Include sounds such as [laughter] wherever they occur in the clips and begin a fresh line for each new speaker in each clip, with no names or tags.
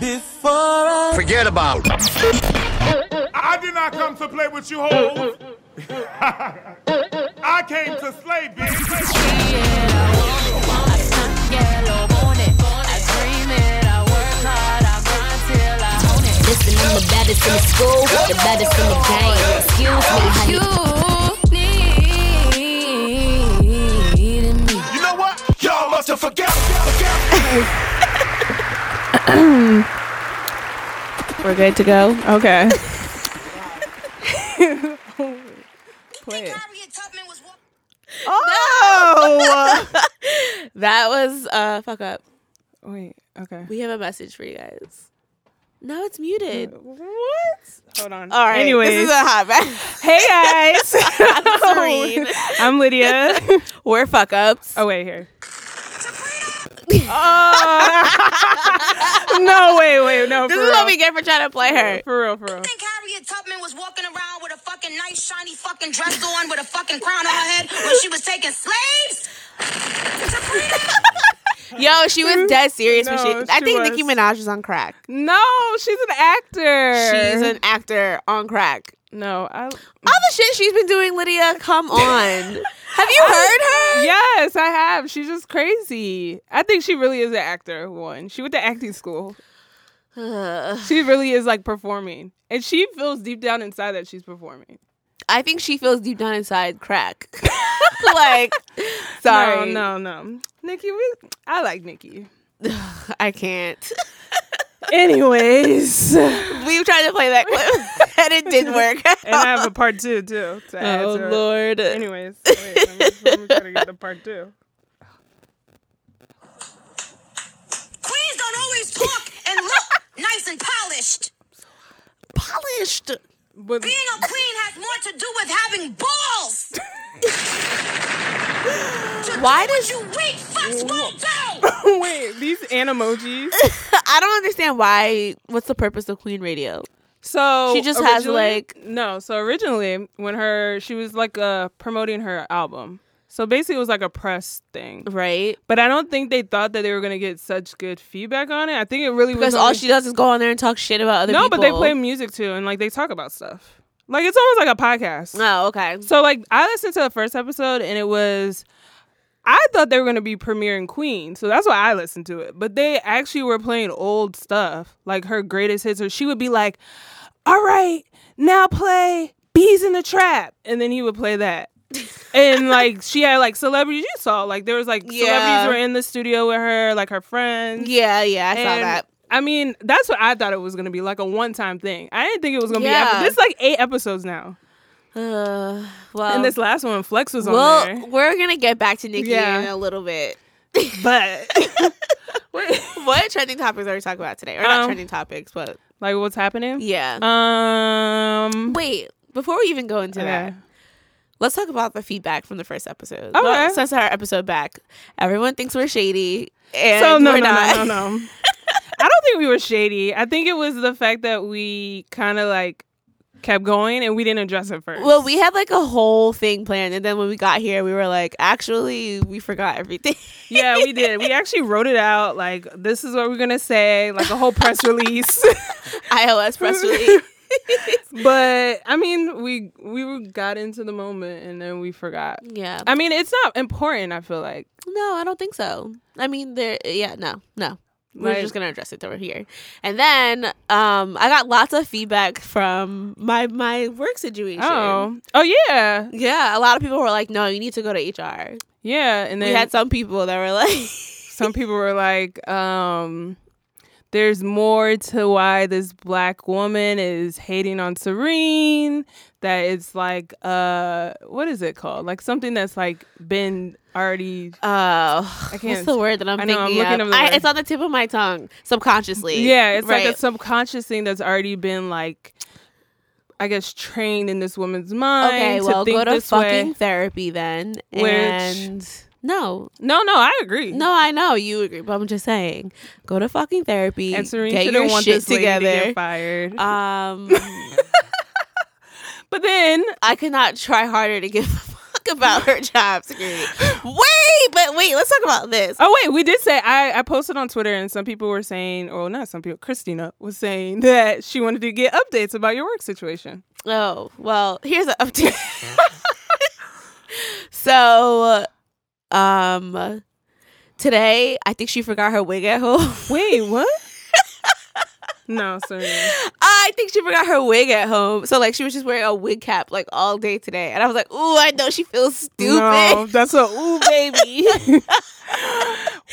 Before I
Forget about.
I did not come to play with you hoes. [laughs] I came to slay, bitch.
Listen, I'm the baddest in the school, the baddest in the game. Excuse me, honey.
You need me. You know what? Y'all must have forgot. [laughs] [clears throat]
We're good to go. Okay. [laughs] Play it. Oh [laughs]
That was uh fuck up.
wait. Okay.
We have a message for you guys. No, it's muted.
What? Hold on.
All right.
Anyways,
this is a hot mess.
hey guys. [laughs]
Serene.
I'm Lydia.
We're fuck ups.
Oh wait here. Oh. No, wait, wait, no.
this is
real.
what we get for trying to play her.
For real, for real.
think Harriet Tubman was walking around with a fucking nice shiny fucking dress on with a fucking crown on her head when she was taking slaves?
Yo, she was mm-hmm. dead serious when
No,
she. I
she
think
was.
Nicki Minaj is on crack.
No, she's an actor.
She's an actor on crack.
No. I
All the shit she's been doing, Lydia. Come [laughs] on. Have you heard her?
yes, I have. She's just crazy. I think she really is an actor. One, she went to acting school. [sighs] She really is like performing, and she feels deep down inside that she's performing.
I think she feels deep down inside crack. [laughs] [laughs] like, sorry,
No, no, no. Nicki, we, I like Nicki. [sighs]
I can't.
Anyways, and [laughs]
we tried to play that clip [laughs] and it didn't work. [laughs]
And I have a part two too. To oh, add
oh
to it.
Lord.
Anyways, wait, let, me, let me try to get the part two.
Queens don't always talk and look nice and polished.
Polished.
But
Being a queen has more to do with having balls. [laughs]
Why
do
does-
you weak fucks won't do? [laughs]
wait, these animojis. [laughs]
I don't understand why. What's the purpose of Queen Radio?
So
She just has, like-
no. So originally, when her she was like uh promoting her album. So basically, it was like a press thing.
Right?
But I don't think they thought that they were gonna get such good feedback on it. I think it really
Because
was
all she does is go on there and talk shit about other
no,
people.
but they play music too, and like they talk about stuff. Like it's almost like a podcast.
Oh, okay.
So like I listened to the first episode and it was I thought they were gonna be premiering Queen, so that's why I listened to it. But they actually were playing old stuff, like her greatest hits, or she would be like, All right, now play Beez in the Trap. And then he would play that. And like she had like celebrities you saw, like there was like
Yeah.
celebrities were in the studio with her, like her friends.
Yeah, yeah, I saw that.
I mean, that's what I thought it was gonna be, like a one time thing. I didn't think it was gonna
Yeah.
be ever. This is like eight episodes now.
Uh, well,
and this last one, Flex was on
well,
there.
we're gonna get back to Nicki
Yeah.
in a little bit. [laughs]
But [laughs]
what trending topics are we talking about today? Or not
Um,
trending topics, but
like what's happening?
yeah.
Um
Wait, before we even go into
okay.
that, let's talk about the feedback from the first episode.
Okay.
Well, since our episode back, everyone thinks we're shady, and
So no
we're
no,
not.
no no no. [laughs] I don't think we were shady. I think it was the fact that we kind of like kept going and we didn't address it first.
Well, we had like a whole thing planned, and then when we got here, we were like, actually, we forgot everything.
yeah, we [laughs] did. We actually wrote it out. Like this is what we're gonna say. Like a whole press release. [laughs]
iOS press release.
But I mean, we we got into the moment and then we forgot.
yeah.
I mean, it's not important. I feel like
No, I don't think so. I mean, there. Yeah, no, no. We're
Like-
just gonna address it over here. And then, um, I got lots of feedback from my my work situation.
oh oh yeah
Yeah, a lot of people were like, "No, you need to go to HR."
yeah, and then
we had some people that were like,
some people were like, um, there's more to why this black woman is hating on Serene. That it's like, uh, what is it called? Like something that's like been already.
"Uh, I
can't-
what's the word that I'm
I know, I'm looking
of?
up
I, it's on the tip of my tongue, subconsciously.
Yeah, it's like a subconscious thing that's already been like, I guess, trained in this woman's mind.
Okay,
to
well,
think
go to fucking
way.
therapy then.
Which-
and no,
No, no, I agree.
no, I know you agree, but I'm just saying, go to fucking therapy.
and Serene
get your
want
shit
to
together.
get fired.
Um, [laughs]
but then
I could not try harder to give a fuck about her job security. Wait, but wait, let's talk about this.
Oh wait, we did say I, I posted on Twitter and some people were saying, or not some people, Christina was saying [laughs] that she wanted to get updates about your work situation.
Oh, well, here's an update. [laughs] so, um, today I think she forgot her wig at home. [laughs]
Wait, what? no, sorry.
I think she forgot her wig at home. So like she was just wearing a wig cap like all day today. And I was like, ooh, I know she feels stupid.
No, that's a ooh baby. [laughs]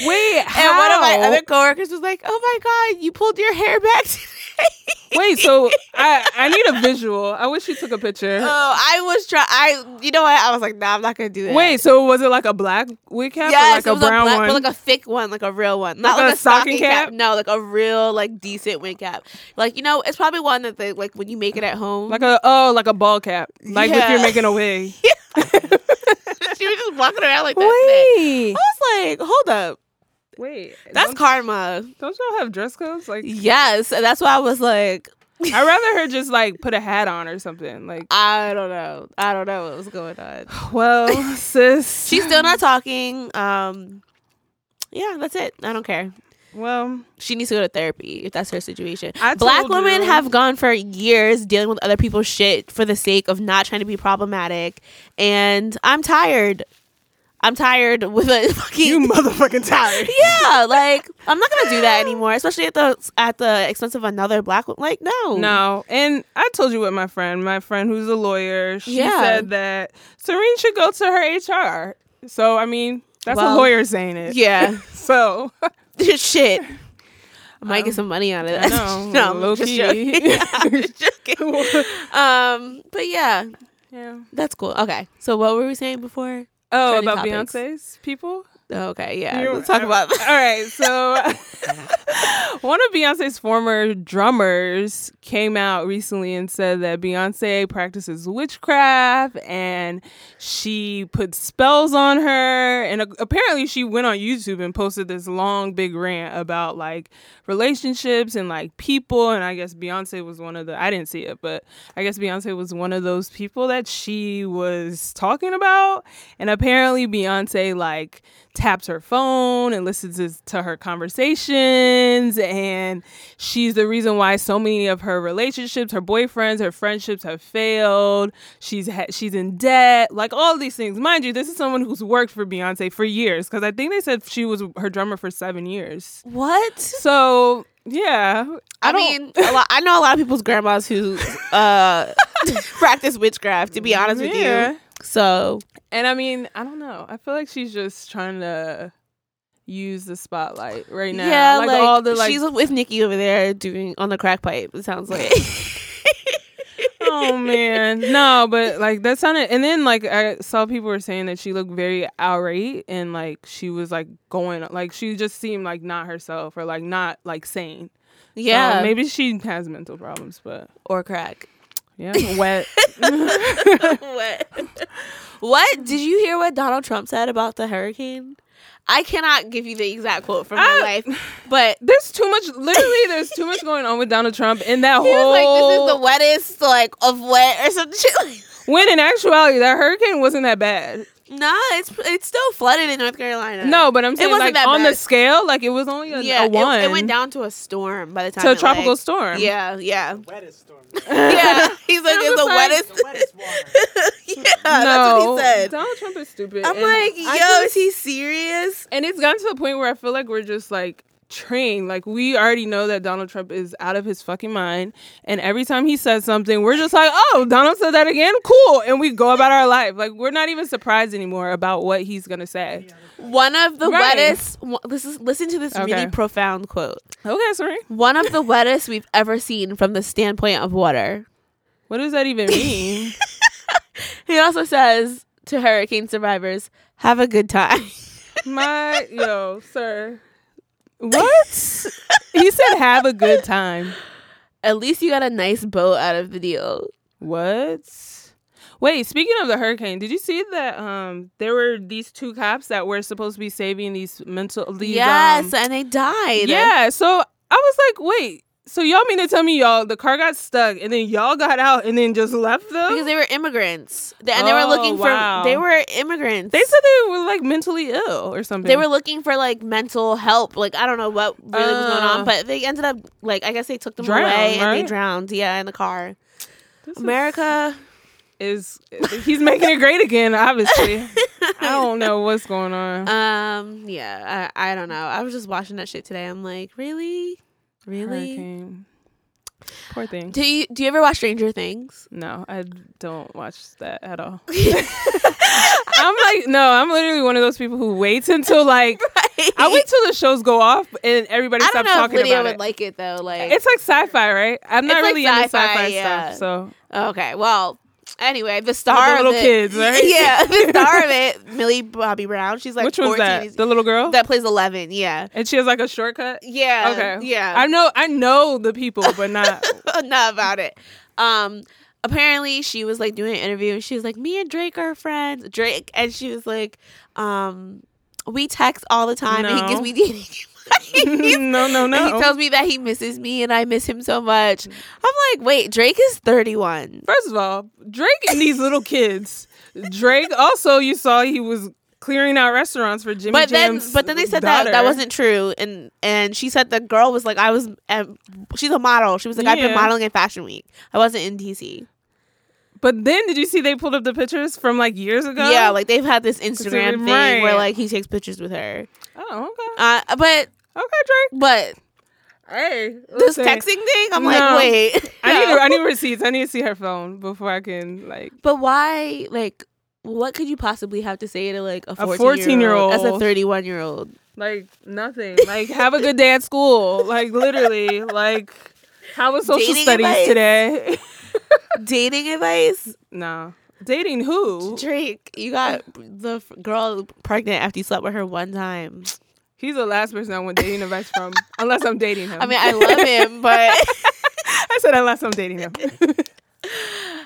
Wait,
And one of my other coworkers was like, "Oh my god, you pulled your hair back today." [laughs]
Wait, so I I need a visual. I wish you took a picture.
oh, I was trying. I, you know what? I was like, "Nah, I'm not gonna do that."
Wait, so was it like a black wig cap
yes,
or
it
like
was
a brown
black,
one?
but like a thick one, like a real one, not
Like
like,
a
a stocking,
stocking
cap?
cap?
No, like a real, like decent wig cap. Like you know, it's probably one that they like when you make it at home.
Like a oh, like a ball cap. Like if you're making a wig. [laughs]
she was just walking around like that. today.
Wait,
I was like, hold up,
wait.
that's
don't,
karma.
don't y'all have dress codes? Like
Yes, and that's why I was like, [laughs]
I'd rather her [laughs] just like put a hat on or something. Like,
I don't know, I don't know what was going on. [sighs]
well, [laughs] sis.
She's still not talking. Um, yeah, that's it. I don't care.
well.
She needs to go to therapy if that's her situation.
I
Black women
you.
have gone for years dealing with other people's shit for the sake of not trying to be problematic, and I'm tired. I'm tired with a [laughs] fucking
You motherfucking [laughs] tired.
yeah. Like I'm not gonna do that [laughs] anymore, especially at the at the expense of another black. wo- Like no,
No, and I told you what my friend, my friend who's a lawyer, she
Yeah.
said that Serene should go to her HR. So I mean, that's
Well,
a lawyer saying it.
Yeah,
So
shit. I might get some money out of that. no, I'm
low
just
key.
joking. I'm just joking. Um, but yeah,
yeah.
that's cool. Okay, so what were we saying before?
Oh, about. Beyonce's people.
Okay, yeah,
You-
let's talk about that. [laughs]
All right, so [laughs] one of Beyonce's former drummers came out recently and said that Beyonce practices witchcraft and she put spells on her. And uh, apparently, she went on YouTube and posted this long, big rant about like relationships and like people. And I guess Beyonce was one of the, I didn't see it, but I guess Beyonce was one of those people that she was talking about. And apparently, Beyonce like taps her phone and listens to- her conversations. And she's the reason why so many of her relationships her boyfriends her friendships have failed. She's ha- she's in debt like all these things. Mind you this is someone who's worked for Beyonce for years because I think they said she was her drummer for 7 years.
What?
so yeah.
I,
I,
mean, a lot, I know a lot of people's grandmas who uh, [laughs] practice witchcraft. To be honest with you, so
and I mean I don't know I feel like she's just trying to use the spotlight right now
yeah,
like,
like,
all the like
she's with Nicki over there doing on the crack pipe. It sounds like. [laughs]
oh man no but like that sounded and then like i saw people were saying that she looked very irate and like she was like going like she just seemed like not herself or like not like sane So,
yeah,
maybe she has mental problems but
or crack.
yeah wet [laughs]
what? [laughs] what did you hear? What Donald Trump said about the hurricane? I cannot give you the exact quote from my life, [laughs] but
there's too much literally there's too much going on with donald trump in that [laughs]
he
whole
was like, "This is the wettest like of wet or some shit."
When in actuality that hurricane wasn't that bad
nah, it's it's still flooded in North Carolina.
no but i'm saying
wasn't
like
that
on the scale like it was only a,
yeah,
a
it-
one
It, went down to a storm by the time
to a
it,
tropical
like-
storm
Yeah, yeah,
wettest storm. [laughs]
yeah. He's like, [laughs] it's the
like-
wettest.
The wettest water. [laughs]
yeah, that's what he said.
Donald Trump is stupid.
I'm
And
like, yo,
I
is he serious?
And it's gotten to the point where I feel like we're just like trained. Like we already know that Donald Trump is out of his fucking mind. And every time he says something, we're just like, oh, Donald said that again? Cool. And we go about our life. Like we're not even surprised anymore about what he's gonna say.
One of the
Right.
wettest. This is listen to this
Okay.
really profound quote.
Okay, sorry.
One of the wettest we've ever seen from the standpoint of water.
What does that even mean? [laughs]
He also says to hurricane survivors, "Have a good time."
My yo, sir. What? he said have a good time.
At least you got a nice boat out of the deal.
What? Wait, speaking of the hurricane, did you see that um there were these two cops that were supposed to be saving these mental these
yes,
um,
and they died.
Yeah, so I was like, wait, So y'all mean to tell me y'all the car got stuck and then y'all got out and then just left them?
because they were immigrants Th- and they were
Oh,
looking
wow.
for they were immigrants
they said they were like mentally ill or something.
they were looking for like mental help like i don't know what really was going
Uh.
on but they ended up like i guess they took them
Drowned,
away and they drowned yeah in the car
This is-
america
is he's making it great again. Obviously, [laughs] I don't know what's going on.
um yeah I, I don't know i was just watching that shit today i'm like really really
Hurricane. Poor thing.
do you do you ever watch stranger things
No, I don't watch that at all. [laughs] [laughs] I'm like, no, I'm literally one of those people who waits until like [laughs] I wait till the shows go off and everybody stops talking.
I don't know Lydia
about
would
it.
like it though. Like,
it's like sci-fi, right? I'm not
It's like
really into
sci-fi,
sci-fi
yeah.
stuff, so
okay. Well, anyway, the star
little
of it,
kids, right?
Yeah, [laughs] the star of it, Millie Bobby Brown. She's like
which one's
14.
that? The little girl,
that plays Eleven. Yeah,
and she has like a shortcut.
yeah.
Okay,
yeah.
I know, I know the people, but not. [laughs]
not about it. Um, apparently she was like doing an interview and she was like, "Me and Drake are friends." Drake, and she was like, um, "We text all the time, and he gives me dating [laughs] advice."
no, no,
And
no.
he tells me that he misses me and I miss him so much. I'm like, wait, Drake is 31.
First of all, Drake and these little kids. Drake also, you saw he was clearing out restaurants for Jimmy
But then, but then they said that that wasn't true, and and she said the girl was like, I was, um, she's a model. She was like, I've been modeling in Fashion Week. I wasn't in DC.
But then, did you see they pulled up the pictures from like years ago?
Yeah, like they've had this Instagram thing
right.
where like he takes pictures with her.
oh, okay,
Uh, but
okay, Drake.
but
Hey,
this texting thing, I'm
No.
like, wait,
I need. [laughs] I need receipts. I need to see her phone before I can like.
But why, like, what could you possibly have to say to like a 14
14-year-old.
as a 31 year old?
Like nothing. Like have a good day at school. Like literally. Like how was social
Dating
studies
advice?
today? [laughs]
Dating advice?
no. Dating who?
Drake, you got the f- girl pregnant after you slept with her one time.
He's the last person I want dating advice from, unless I'm dating [laughs] him.
I mean, I love him, but [laughs]
I said unless I'm dating him. [laughs]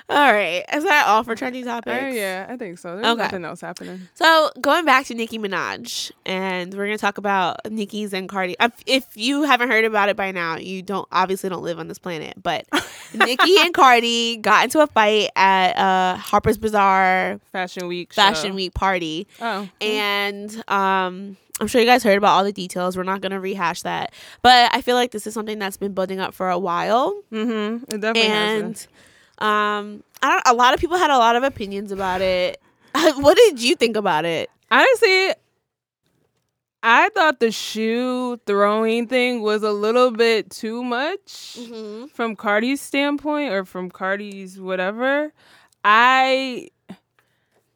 all right. Is that all for trending topics?
Oh yeah, I think so. There's
Okay.
nothing else happening.
So going back to Nicki Minaj, and we're gonna talk about Nicki's and Cardi. If- you haven't heard about it by now, you don't obviously don't live on this planet. But [laughs] Nicki and Cardi got into a fight at uh, Harper's Bazaar
Fashion Week.
Fashion
show.
Week party,
Oh,
and um, I'm sure you guys heard about all the details. We're not gonna rehash that, but I feel like this is something that's been building up for a while,
mm-hmm. It definitely
and
has.
Um, I don't. A lot of people had a lot of opinions about it. [laughs] what did you think about it?
Honestly, I thought the shoe throwing thing was a little bit too much
Mm-hmm.
from Cardi's standpoint or from Cardi's whatever. I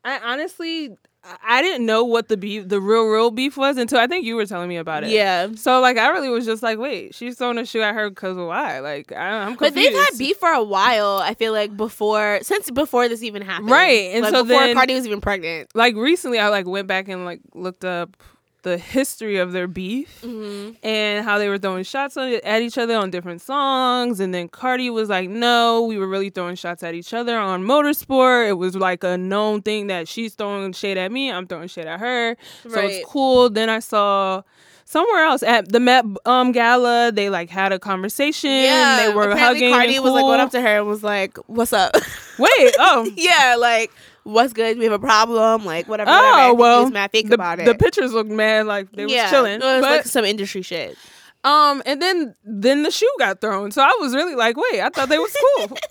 I honestly I didn't know what the beef the real real beef was until I think you were telling me about it.
Yeah.
So like I really was just like, wait, she's throwing a shoe at her because of why? Like I, I'm confused.
But they've had beef for a while. I feel like before, since before this even happened,
Right, and
Like,
so
before
then-
Cardi was even pregnant.
like recently I like went back and like looked up the history of their beef
Mm-hmm.
and how they were throwing shots at each other on different songs. And then Cardi was like no we were really throwing shots at each other on motorsport. It was like a known thing that she's throwing shade at me. I'm throwing shade at her. So it's cool. Then I saw somewhere else at the Met um gala they like had a conversation. They were
apparently
hugging
Cardi
and
was like
cool.
went up to her and was like, "What's up?"
wait oh. [laughs]
Yeah, like, "What's good? We have a problem." Like, whatever. whatever. I
Oh
think
well,
was mad fake
the,
about it.
the pictures look mad like they
yeah,
was chilling.
It was
but
like some industry shit.
um, and then then the shoe got thrown, so I was really like, wait, I thought they was cool. [laughs]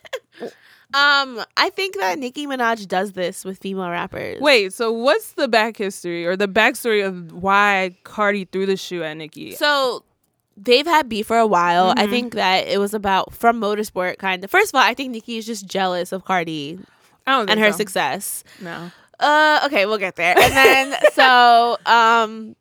Um, I think that Nicki Minaj does this with female rappers.
wait, so what's the back history or the backstory of why Cardi threw the shoe at Nicki?
So they've had beef for a while.
Mm-hmm.
I think that it was about from motorsport kind of. First of all, I think Nicki is just jealous of Cardi and her
so.
success.
No,
Uh, okay, we'll get there. And then [laughs] so um,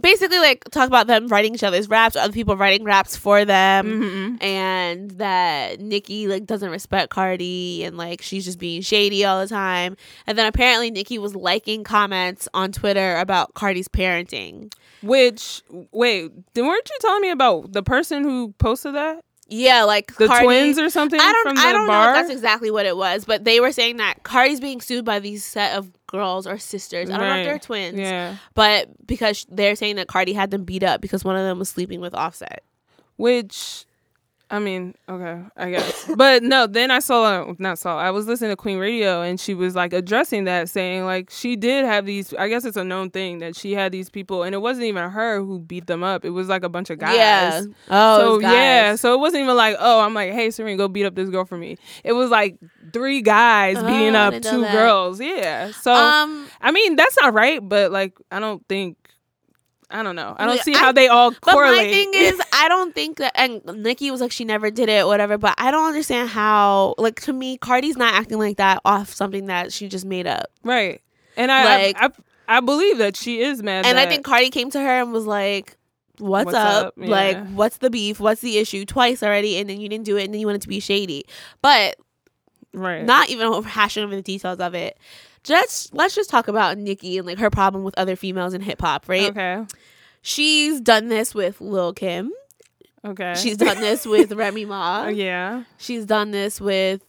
basically like talk about them writing each other's raps, other people writing raps for them,
Mm-hmm.
and that Nicki like doesn't respect Cardi and like she's just being shady all the time. And then apparently Nicki was liking comments on Twitter about Cardi's parenting.
which wait, then weren't you telling me about the person who posted that?
Yeah, like
The
Cardi-
twins or something
I don't
from the
I don't know
bar?
if that's exactly what it was, but they were saying that Cardi's being sued by these set of girls or sisters. I don't know if they're twins.
Yeah,
But because they're saying that Cardi had them beat up because one of them was sleeping with Offset.
which I mean, okay, I guess. but no, then I saw, not saw, I was listening to Queen Radio and she was like addressing that, saying like she did have these, I guess it's a known thing that she had these people and it wasn't even her who beat them up. It was like a bunch of guys.
Yeah. Oh,
so
it was guys.
yeah, so it wasn't even like, oh, I'm like, hey, Serene, go beat up this girl for me. It was like three guys
Oh,
beating up two girls. Yeah. So
Um,
I mean, that's not right, but like, I don't think, I don't know. I don't see
I-
how they all correlate.
But my thing is, [laughs] I don't think that. And Nicki was like, she never did it, whatever. But I don't understand how. Like to me, Cardi's not acting like that off something that she just made up.
right. And I,
Like-
I, I, I believe that she is mad.
And I think Cardi came to her and was like, "What's,
What's
up?
up?
Like, what's the beef? What's the issue? Twice already, and then you didn't do it, and then you wanted to be shady. But
right.
not even over hashing over the details of it. Just let's just talk about Nicki and like her problem with other females in hip hop, right?
okay.
She's done this with Lil Kim.
Okay.
She's done this with [laughs] Remy Ma.
Uh, yeah.
She's done this with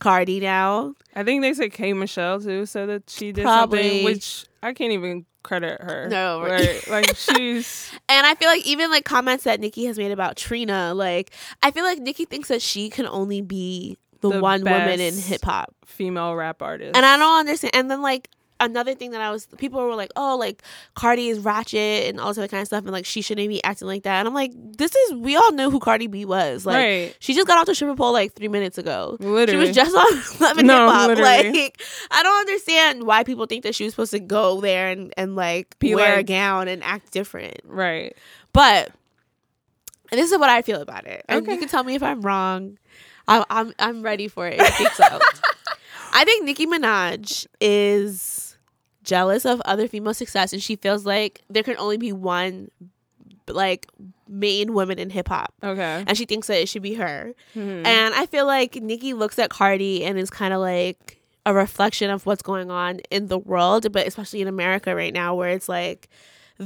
Cardi now.
I think they said K Michelle too, so that she did
Probably.
something which I can't even credit her.
No.
Right. like she's [laughs]
And I feel like even like comments that Nicki has made about Trina, like I feel like Nicki thinks that she can only be the,
The
one woman in hip hop.
female rap artist.
And I don't understand. And then like another thing that I was people were like, "Oh, like Cardi is ratchet and all this other kind of stuff and like she shouldn't be acting like that." And I'm like, "This is we all knew who Cardi B was. Like
right.
she just got off the stripper pole like 3 minutes ago."
Literally.
She was just on [laughs] Love and
No,
Hip Hop.
literally.
Like, I don't understand why people think that she was supposed to go there and, and like
Be
wear a gown and act different.
right.
But and this is what I feel about it. And
Okay.
you can tell me if I'm wrong. I'm I'm, I'm ready for it. if you think so. I think Nicki Minaj is jealous of other female success, and she feels like there can only be one like main woman in hip hop.
Okay.
And she thinks that it should be her.
Mhm.
And I feel like Nicki looks at Cardi and is kind of like a reflection of what's going on in the world, but especially in America right now, where it's like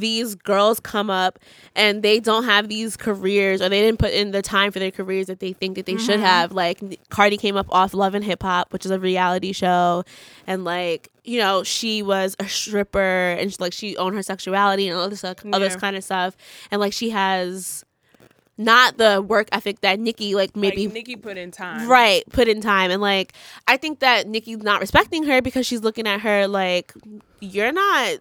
these girls come up and they don't have these careers or they didn't put in the time for their careers that they think that they should mm-hmm. have. Like Cardi came up off Love and Hip Hop, which is a reality show, and like you know she was a stripper and she, like she owned her sexuality and all this other
Yeah.
kind of stuff, and like she has not the work ethic that Nicki like maybe
like Nicki put in time.
right put in time and like i think that nicki's not respecting her because she's looking at her like you're not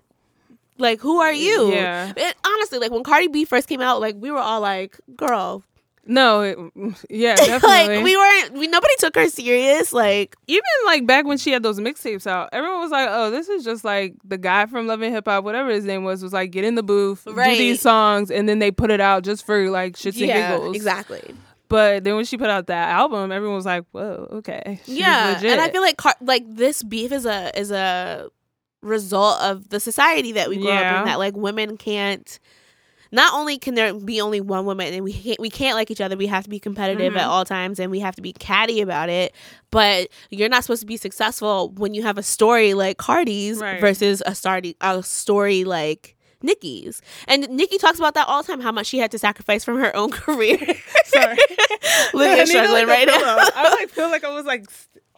like who are you
Yeah.
And honestly like when cardi b first came out like we were all like girl
No, it, [laughs] yeah, [laughs] definitely.
like we weren't we nobody took her serious like
even like back when she had those mixtapes out, everyone was like, "Oh, this is just like the guy from Love and Hip Hop, whatever his name was, was like get in the booth,
Right.
do these songs, and then they put it out just for like shits and
yeah
giggles."
exactly
But then when she put out that album, everyone was like, "Whoa, okay, she's
yeah
legit.
and i feel like car- like this beef is a is a result of the society that we grew up in that like women can't not only can there be only one woman and we can't, we can't like each other we have to be competitive
Mhm.
at all times and we have to be catty about it but you're not supposed to be successful when you have a story like Cardi's
Right.
versus a story a story like Nicki's and Nicki talks about that all the time how much she had to sacrifice from her own [laughs] career [laughs]
Sorry. [laughs] Need,
struggling
like,
right now.
I like feel like I was like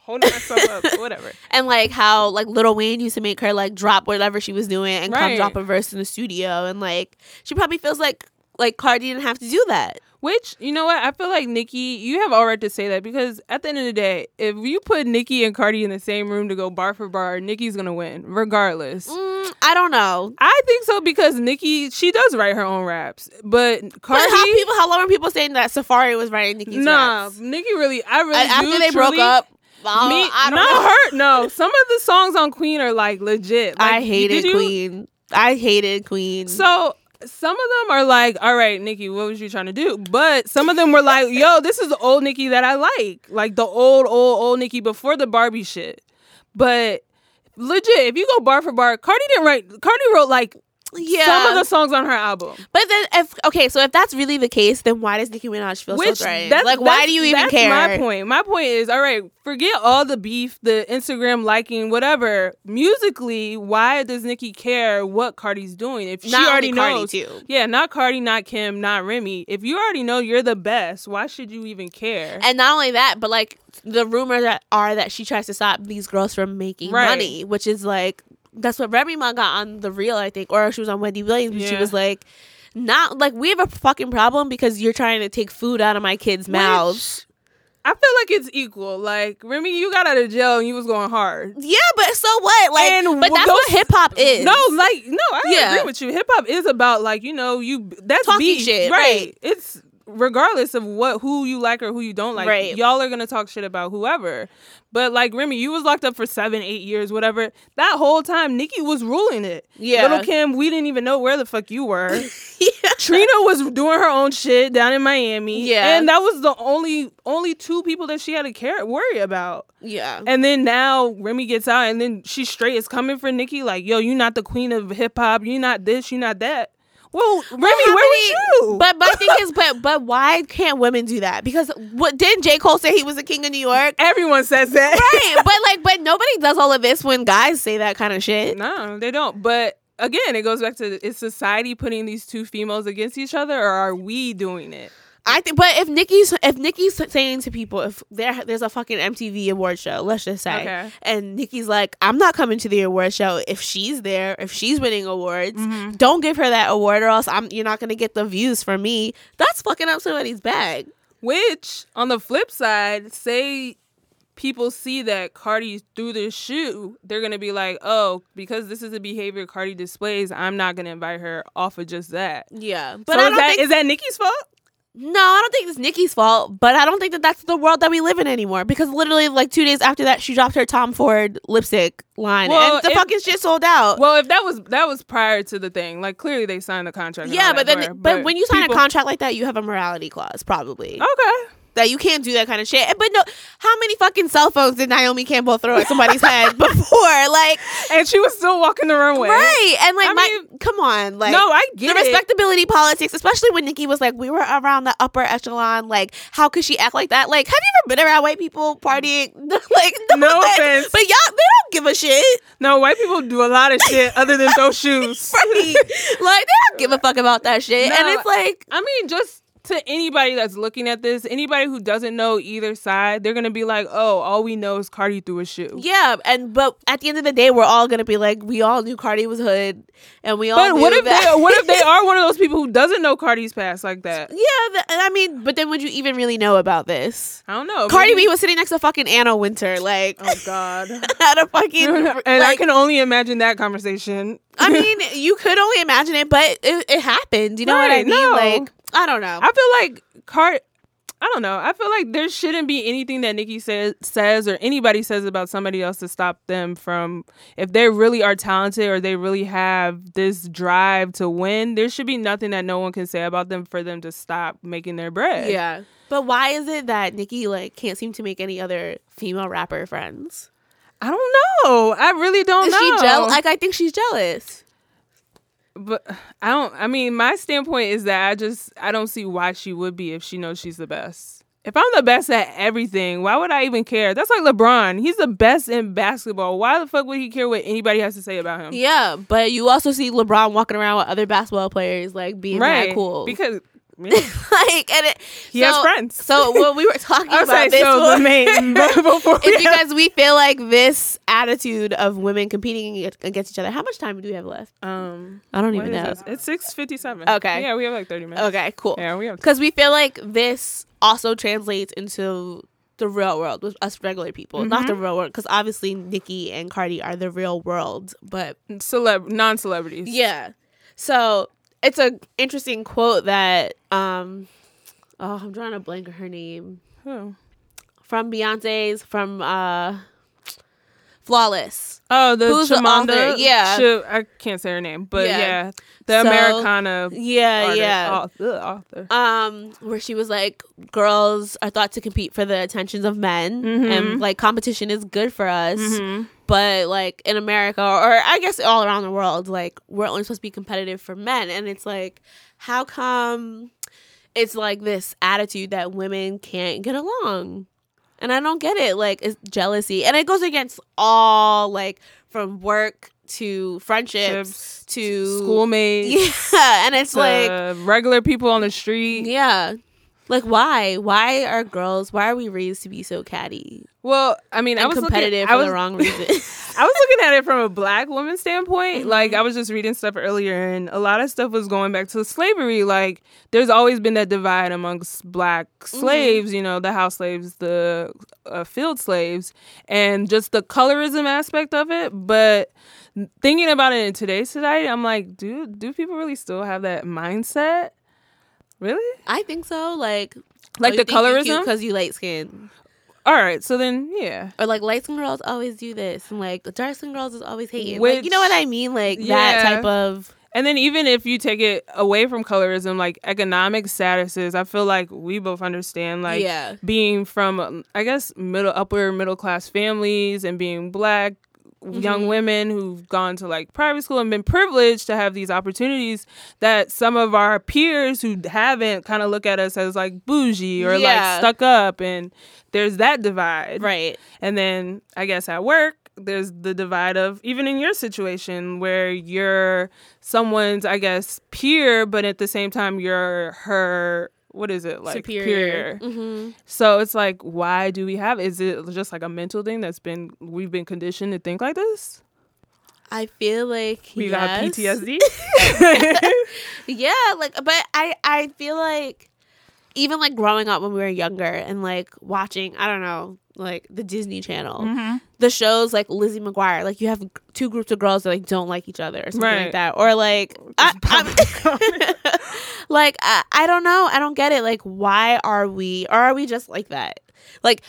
holding myself up, [laughs] whatever.
and like how like Lil Wayne used to make her like drop whatever she was doing and come drop a verse in the studio and like she probably feels like like Cardi didn't have to do that.
Which you know what? I feel like Nicki, you have all right to say that because at the end of the day, if you put Nicki and Cardi in the same room to go bar for bar, Nicki's gonna win regardless.
Mm, I don't know.
I think so because Nicki, she does write her own raps, but
But
Cardi,
how people how long are people saying that Safaree was writing Nicki's
nah,
raps?
Nicki really, I really
And after
do
they broke up, uh,
Me,
I
not her. No, some of the songs on Queen are like legit. Like,
I hated
you-
Queen. I hated Queen.
So some of them are like, all right, Nicki, what was you trying to do? But some of them were like, yo, this is the old Nicki that I like. Like the old, old, old Nicki before the Barbie shit. But legit, if you go bar for bar, Cardi didn't write Cardi wrote like
yeah,
some of the songs on her album.
But then, if okay, so if that's really the case, then why does Nicki Minaj feel
Which
so threatened?
that's
Like, why do you even care?
My point. My point is, all right, forget all the beef, the Instagram liking, whatever. Musically, why does Nicki care what Cardi's doing if she
Not
already
only Cardi,
knows?
too.
Yeah, not Cardi, not Kim, not Remy. If you already know you're the best, why should you even care?
And not only that, but like the rumors that are that she tries to stop these girls from making
Right.
money, which is like that's what Remy Ma got on the real, I think, or she was on Wendy Williams. and She was like, not like we have a fucking problem because you're trying to take food out of my kids' mouths.
I feel like it's equal. Like Remy, you got out of jail and you was going hard.
Yeah, but so what? Like,
And
but that's
those-
what hip hop is.
No, like no, I
Yeah.
agree with you. Hip hop is about like you know you that's
Talking
beef,
shit,
right?
right.
It's regardless of what who you like or who you don't like.
Right.
Y'all are gonna talk shit about whoever. But like Remy, you was locked up for seven, eight years, whatever. That whole time, Nicki was ruling it.
Yeah.
Lil Kim, we didn't even know where the fuck you were. [laughs]
yeah.
Trina was doing her own shit down in Miami.
Yeah.
And that was the only only two people that she had to care worry about.
yeah.
And then now Remy gets out, and then she straight is coming for Nicki, like, yo, you not the queen of hip hop, you not this, you not that. Well, Remy, where was you?
But my thing is, but but [laughs] why can't women do that? Because what didn't J Cole say he was the king of New York?
everyone says that.
right, [laughs] but like, but nobody does all of this when guys say that kind of shit.
no, they don't. But again, it goes back to is society putting these two females against each other, or are we doing it?
I think, but if Nicki's if Nicki's saying to people, if there there's a fucking MTV award show, let's just say,
Okay.
and Nicki's like, I'm not coming to the award show if she's there, if she's winning awards,
Mm-hmm.
don't give her that award or else I'm you're not gonna get the views for me. That's fucking up somebody's bag.
Which, on the flip side, say people see that Cardi threw this shoe, they're gonna be like, oh, because this is a behavior Cardi displays, I'm not gonna invite her off of just that.
Yeah, but
so
don't
is that
think
is that Nicki's fault?
No, I don't think it's Nicki's fault, but I don't think that that's the world that we live in anymore. Because literally, like two days after that, she dropped her Tom Ford lipstick line,
Well,
and the
if-
fucking shit sold out.
Well, if that was that was prior to the thing, like clearly they signed the contract.
yeah, but then,
her,
but, when you sign
people-
a contract like that, you have a morality clause, probably
okay,
that you can't do that kind of shit. But no, how many fucking cell phones did Naomi Campbell throw at somebody's [laughs] head before? Like,
and she was still walking the runway,
right? And like,
I
my,
mean,
come on, like,
no, I
the
get it.
respectability politics, especially when Nicki was like, we were around the upper echelon. Like, how could she act like that? Like, have you ever been around white people partying? [laughs] like,
No [laughs]
like,
offense.
but y'all, they don't give a shit.
No, white people do a lot of shit other than throw shoes.
Right? like, they don't give a fuck about that shit. and it's like,
I mean, just to anybody that's looking at this, anybody who doesn't know either side, they're gonna be like, "Oh, all we know is Cardi threw a shoe."
yeah. And but at the end of the day, we're all gonna be like, we all knew Cardi was hood, and we all.
But what if
that-
they what if they [laughs] are one of those people who doesn't know Cardi's past like that?
yeah, th- I mean, but then would you even really know about this?
I don't know.
Cardi
Maybe-
B was sitting next to fucking Anna Wintour, like
Oh God. [laughs]
at a fucking. [laughs]
and I can only imagine that conversation.
I mean, you could only imagine it, but it, it happened. You know what I mean?
no.
Like, I don't know.
I feel like Cart. I don't know. I feel like there shouldn't be anything that Nicki says says or anybody says about somebody else to stop them from if they really are talented or they really have this drive to win. There should be nothing that no one can say about them for them to stop making their bread.
yeah. But why is it that Nicki like can't seem to make any other female rapper friends?
I don't know. I really don't
Is
know.
she jealous? Like, I think she's jealous.
But I don't. I mean, my standpoint is that I just I don't see why she would be if she knows she's the best. If I'm the best at everything, why would I even care? That's like LeBron. He's the best in basketball. Why the fuck would he care what anybody has to say about him?
Yeah, but you also see LeBron walking around with other basketball players, like being
right.
mad cool.
Because [laughs]
like, and it,
He has friends.
So when we were talking [laughs] about
like,
this,
so the main [laughs] before
because we feel like this attitude of women competing against each other. How much time do we have left?
um,
I don't even know.
this? It's six fifty seven.
Okay.
Yeah, we have like thirty minutes.
Okay, cool.
Yeah, we have.
Because we feel like this also translates into the real world with us regular people, not
Mm-hmm.
the real world. Because obviously Nicki and Cardi are the real world, but
Celeb, non-celebrities.
yeah. So it's a interesting quote that um, oh, I'm drawing a blank of her name
Who?
from Beyonce's from uh, Flawless.
Oh, the
Who's the
Chimamanda.
author? Yeah.
Sh- I can't say her name, but
Yeah.
yeah, the
So-
Americanah.
Yeah,
artist-
yeah.
author, author.
um where she was like girls are thought to compete for the attentions of men
Mm-hmm.
and like competition is good for us but like in america or i guess all around the world like we're only supposed to be competitive for men and it's like how come it's like this attitude that women can't get along and i don't get it like it's jealousy and it goes against all like from work to friendships
Ships,
to
Schoolmates, [laughs]
yeah and it's like
regular people on the street.
yeah. Like why? Why are girls why are we raised to be so catty?
Well, I mean, I was
competitive
looking, I
for
was,
the wrong [laughs] reason.
I was looking at it from a black woman standpoint.
Mm-hmm.
Like I was just reading stuff earlier, and a lot of stuff was going back to slavery. Like there's always been that divide amongst black
Mm-hmm.
slaves. You know, the house slaves, the uh, field slaves, and just the colorism aspect of it. But thinking about it in today's society, I'm like, do do people really still have that mindset? Really?
I think so. Like,
Like the colorism?
because you light skin,
All right. So then, yeah.
or like light skin girls always do this, and like dark skin girls is always hating. like, you know what I mean? Like
Yeah.
that type of.
And then even if you take it away from colorism, like economic statuses, I feel like we both understand like
Yeah.
being from I guess middle upper middle class families and being black young mm-hmm. women who've gone to like private school and been privileged to have these opportunities that some of our peers who haven't kind of look at us as like bougie or
Yeah.
like stuck up and there's that divide.
Right.
And then I guess at work, there's the divide of even in your situation where you're someone's, I guess, peer, but at the same time you're her. What is it like?
Superior. Mm-hmm.
So it's like, why do we have? Is it just like a mental thing that's been we've been conditioned to think like this?
I feel like
We
yes.
got PTSD. [laughs] [laughs]
Yeah, like but I I feel like even like growing up when we were younger and like watching, I don't know, like the Disney Channel,
Mm-hmm.
the shows like Lizzie McGuire, like you have two groups of girls that like don't like each other or something
Right.
like that, or like I, [laughs] like I, I don't know, I don't get it. Like why are we, or are we just like that? Like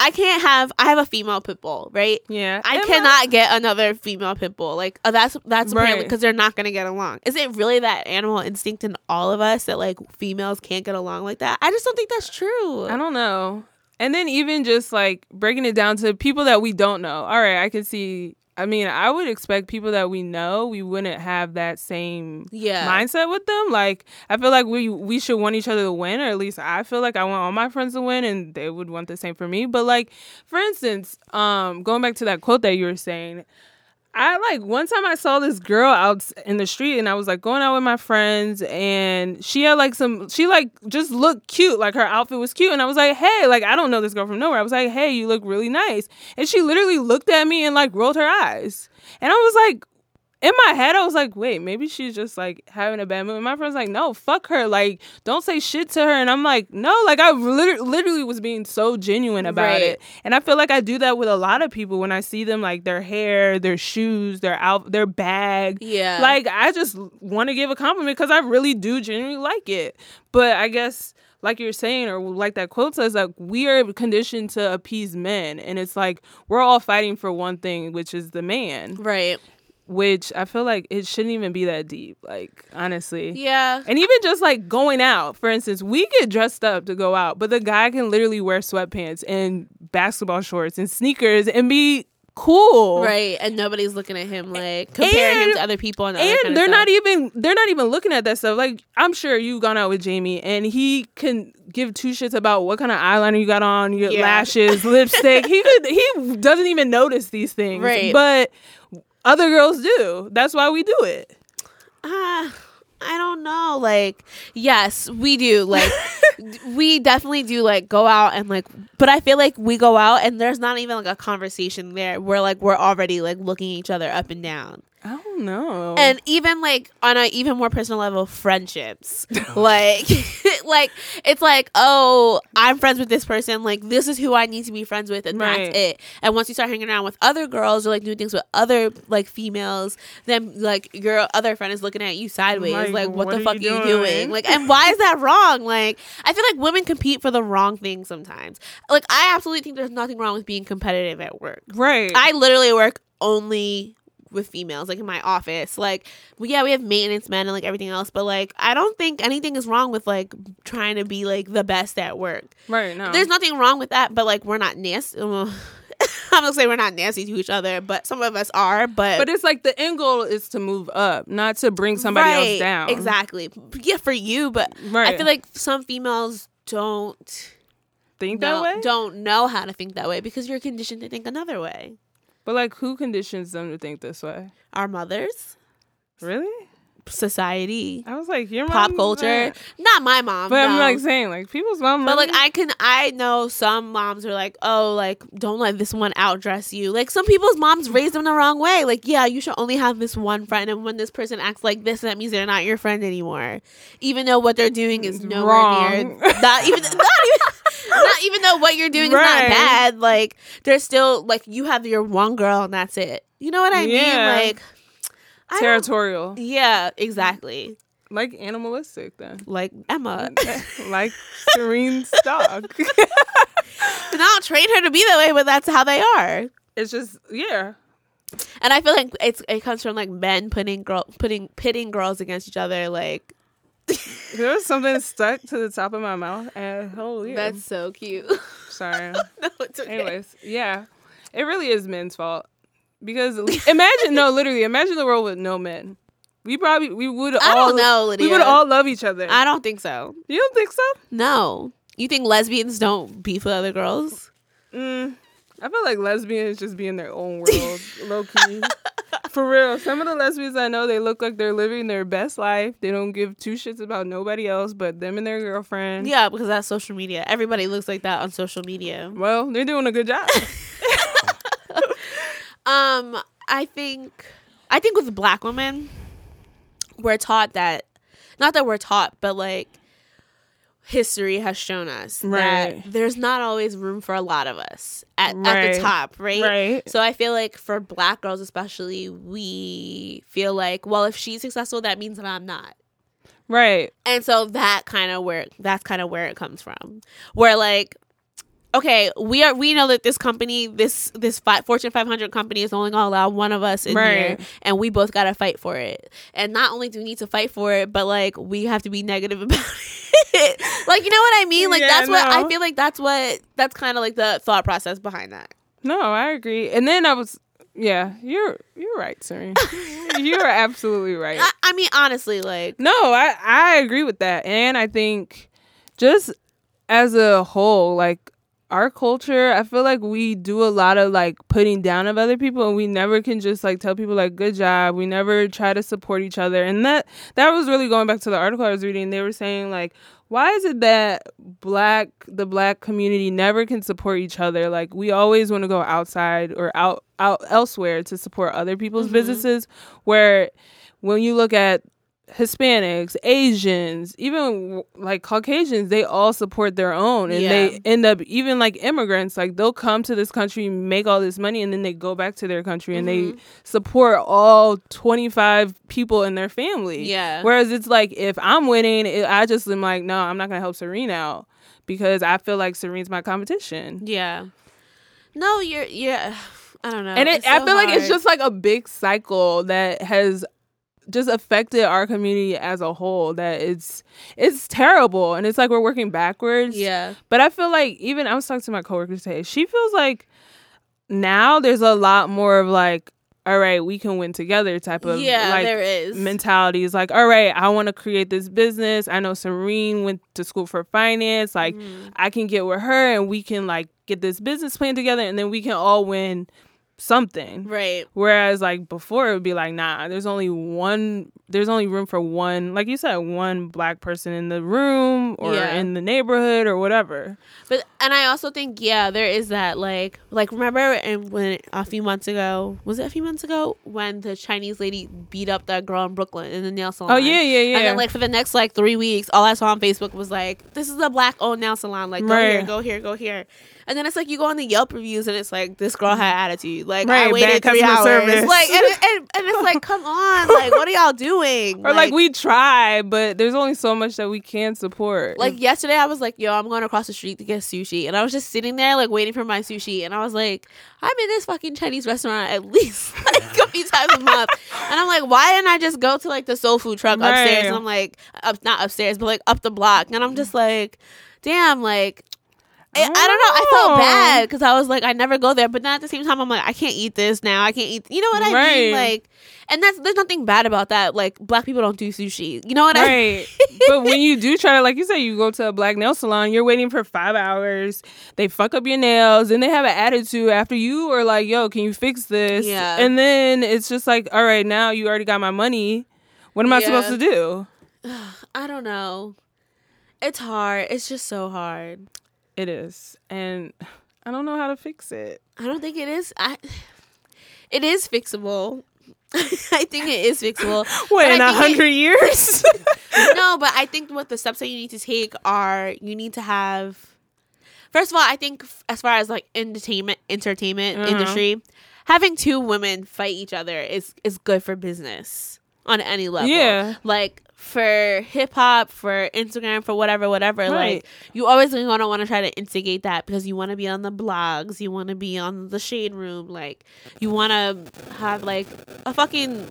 I can't have, I have a female pit bull, right?
yeah,
I cannot get another female pit bull. Like uh, that's that's
Right.
because they're not gonna get along. Is it really that animal instinct in all of us that like females can't get along like that? I just don't think that's true.
I don't know. And then even just like breaking it down to people that we don't know. All right, I can see. I mean, I would expect people that we know, we wouldn't have that same
Yeah.
mindset with them. Like, I feel like we we should want each other to win, or at least I feel like I want all my friends to win, and they would want the same for me. But like, for instance, um, going back to that quote that you were saying, I like one time I saw this girl out in the street and I was like going out with my friends and she had like some she like just looked cute. Like her outfit was cute and I was like hey like I don't know this girl from nowhere. I was like hey you look really nice. And she literally looked at me and like rolled her eyes. And I was like in my head I was like wait maybe she's just like having a bad mood and my friend's like no fuck her like don't say shit to her and I'm like no like I literally, literally was being so genuine about
Right.
it and I feel like I do that with a lot of people when I see them like their hair, their shoes, their out their bag.
Yeah.
Like I just want to give a compliment because I really do genuinely like it. But I guess like you're saying or like that quote says like we are conditioned to appease men and it's like we're all fighting for one thing which is the man
right.
Which I feel like it shouldn't even be that deep like honestly
Yeah.
and even just like going out, for instance, we get dressed up to go out, but the guy can literally wear sweatpants and basketball shorts and sneakers and be cool.
Right. And nobody's looking at him like comparing him to other people and, other
And
kind of
they're not even they're not even looking at that stuff. Like I'm sure you've gone out with Jamie and he can give two shits about what kind of eyeliner you got on, your
Yeah.
lashes, lipstick. He could he [laughs] doesn't even notice these things.
Right.
But other girls do. That's why we do it.
Ah, I don't know. Like, yes, we do. Like, [laughs] we definitely do. Like, go out and like. But I feel like we go out and there's not even like a conversation there. We're like we're already like looking each other up and down.
I don't know.
And even like on a even more personal level, friendships. like, [laughs] like it's like, oh, I'm friends with this person. Like, this is who I need to be friends with, and
Right.
that's it. And once you start hanging around with other girls or like doing things with other like females, then like your other friend is looking at you sideways.
Like,
Like, what,
what
the
are
fuck
you
are you
doing?
doing? Like, and why is that wrong? Like, I feel like women compete for the wrong thing sometimes. Like, I absolutely think there's nothing wrong with being competitive at work.
right.
I literally work only with females, like in my office. Like, well, yeah, we have maintenance men and like everything else, but like, I don't think anything is wrong with like trying to be like the best at work.
right. No.
There's nothing wrong with that, but like, we're not nasty. [laughs] I'm gonna say we're not nasty to each other, but some of us are. But
But it's like the end goal is to move up, not to bring somebody else down.
Exactly. Yeah, for you, but I feel like some females don't
Think that way.
don't know how to think that way because you're conditioned to think another way.
But like, who conditions them to think this way?
Our mothers.
Really?
society,
I was like, your
mom.
pop
culture. Not my mom,
But I'm like saying, like people's mom.
But like I can I know some moms are like, oh, like don't let this one outdress you. Like some people's moms raise them the wrong way. Like, yeah, you should only have this one friend and when this person acts like this, that means they're not your friend anymore. Even though what they're doing is nowhere
Wrong.
near [laughs] not even not even not even though what you're doing is not bad. Like there's still like you have your one girl and that's it. You know what I
Yeah.
mean? Like
territorial,
Yeah, exactly.
like animalistic. Then,
Like Emma. [laughs]
like Serene's dog.
and I'll train her to be that way, but that's how they are.
it's just yeah.
And I feel like it's it comes from like men putting girl putting pitting girls against each other. Like
There was something stuck to the top of my mouth, and holy,
that's so cute.
sorry. [laughs]
no, it's okay.
Anyways, yeah, it really is men's fault because imagine no, literally imagine the world with no men. We probably we would
I
all
don't know,
we would all love each other.
I don't think so.
you don't think so?
No, you think lesbians don't beef with other girls?
Mm, I feel like lesbians just be in their own world, low key. [laughs] For real, some of the lesbians I know, they look like they're living their best life. They don't give two shits about nobody else but them and their girlfriend.
Yeah, because that's social media. Everybody looks like that on social media.
Well, they're doing a good job. [laughs] [laughs]
Um, I think I think with black women, we're taught that not that we're taught, but like history has shown us
Right.
that there's not always room for a lot of us at, at the top, right?
Right.
So I feel like for black girls especially, we feel like, well, if she's successful, that means that I'm not.
right.
And so that kind of where that's kind of where it comes from. Where like okay, we are we know that this company, this this fi- Fortune 500 company is only going to allow one of us in here and we both got to fight for it. And not only do we need to fight for it, but like we have to be negative [laughs] about it. like you know what I mean? Like
Yeah,
that's what I feel like that's what that's kind of like the thought process behind that.
No, I agree. And then I was, yeah, you're you're right, Serene. you're [laughs] absolutely right.
I, I mean honestly like
No, I I agree with that, and I think just as a whole, like our culture, I feel like we do a lot of like putting down of other people, and we never can just like tell people like good job. We never try to support each other, and that that was really going back to the article I was reading. They were saying like. Why is it that black the black community never can support each other? Like we always want to go outside or out out elsewhere to support other people's mm-hmm. businesses. Where when you look at Hispanics, Asians, even like Caucasians, they all support their own and they end up even like immigrants, like they'll come to this country, make all this money and then they go back to their country and
Mm-hmm.
they support all 25 people in their family.
Yeah.
Whereas it's like if I'm winning, it, I just am like, no, I'm not going to help Serene out because I feel like Serene's my competition.
yeah. No, you're yeah. [sighs] I don't know.
and it,
It's
I
so
feel like it's just like a big cycle that has just affected our community as a whole that it's it's terrible and it's like we're working backwards
yeah.
but i feel like even i was talking to my coworker today she feels like now there's a lot more of like all right we can win together type of
Yeah,
like
there is.
mentality is like all right i want to create this business i know serene went to school for finance like
Mm-hmm.
i can get with her and we can like get this business plan together and then we can all win something
Right.
Whereas like before it would be like, nah, there's only one there's only room for one like you said, one black person in the room or
Yeah.
in the neighborhood or whatever.
But and I also think yeah, there is that like like remember and when a few months ago was it a few months ago when the Chinese lady beat up that girl in Brooklyn in the nail salon?
Oh yeah, yeah, yeah.
And then like for the next like three weeks, all I saw on Facebook was like, "This is a black owned nail salon. Like go here, go here, go here." And then it's like you go on the Yelp reviews and it's like this girl had attitude. Like
Right,
I waited three hours.
service.
Like and, [laughs] and and it's like, come on, [laughs] like what are y'all doing?
or like, we try, but there's only so much that we can support.
Like yesterday, I was like, "Yo, I'm going across the street to get sushi," and I was just sitting there like waiting for my sushi, and I was like, "I'm in this fucking Chinese restaurant at least [laughs] like a few times a month," and I'm like, "Why didn't I just go to like the soul food truck upstairs?"
Right.
And I'm like, up not upstairs, but like up the block, and I'm just like, "Damn, like." I, I don't know. I felt
Oh.
bad because I was like, I never go there, but then at the same time, I'm like, I can't eat this now. I can't eat. You know what I mean?
Right.
Like, and that's there's nothing bad about that. Like, black people don't do sushi. You know what I mean?
Right. [laughs] but when you do try to, like you said, you go to a black nail salon, you're waiting for five hours. They fuck up your nails, and they have an attitude after you are like, yo, can you fix this?
Yeah.
And then it's just like, all right, now you already got my money. What am I
Yeah.
supposed to do? [sighs]
I don't know. It's hard. It's just so hard.
It is, and I don't know how to fix it.
I don't think it is. I. It is fixable. [laughs] I think it is fixable. [laughs]
What
But
in a hundred years? [laughs]
no, but I think what the steps that you need to take are you need to have. First of all, I think f- as far as like entertainment, entertainment
Uh-huh.
industry, having two women fight each other is is good for business on any level.
Yeah.
like for hip hop, for Instagram, for whatever, whatever.
Right.
Like you always gonna want to try to instigate that because you want to be on the blogs, you want to be on the shade room, like you want to have like a fucking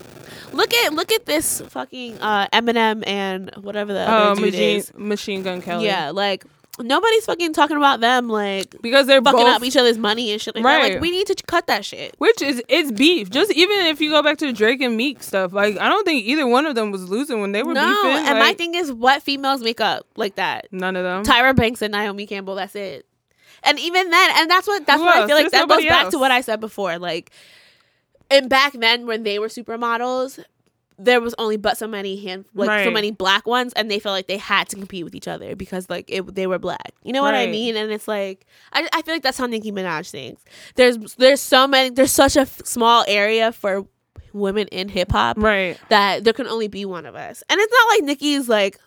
look at look at this fucking uh Eminem and whatever the
Oh,
other dude
machine,
is.
machine gun Kelly.
Yeah, like nobody's fucking talking about them like
because they're
fucking
both
up each other's money and shit like that.
Right.
Like we need to cut that shit.
Which is it's beef. Just even if you go back to Drake and Meek stuff, like I don't think either one of them was losing when they were
No,
beefing.
and my
like,
thing is what females make up like that.
none of them.
Tyra Banks and Naomi Campbell. That's it. And even then, and that's what that's
Who
what I feel like
There's
that goes
nobody
back
else.
to what I said before. Like, and back then when they were supermodels, there was only but so many hand like so many black ones, and they felt like they had to compete with each other because like it, they were black. You know what I mean? And it's like I, I feel like that's how Nicki Minaj thinks. There's there's so many there's such a f- small area for women in hip hop
right.
that there can only be one of us. And it's not like Nicki's like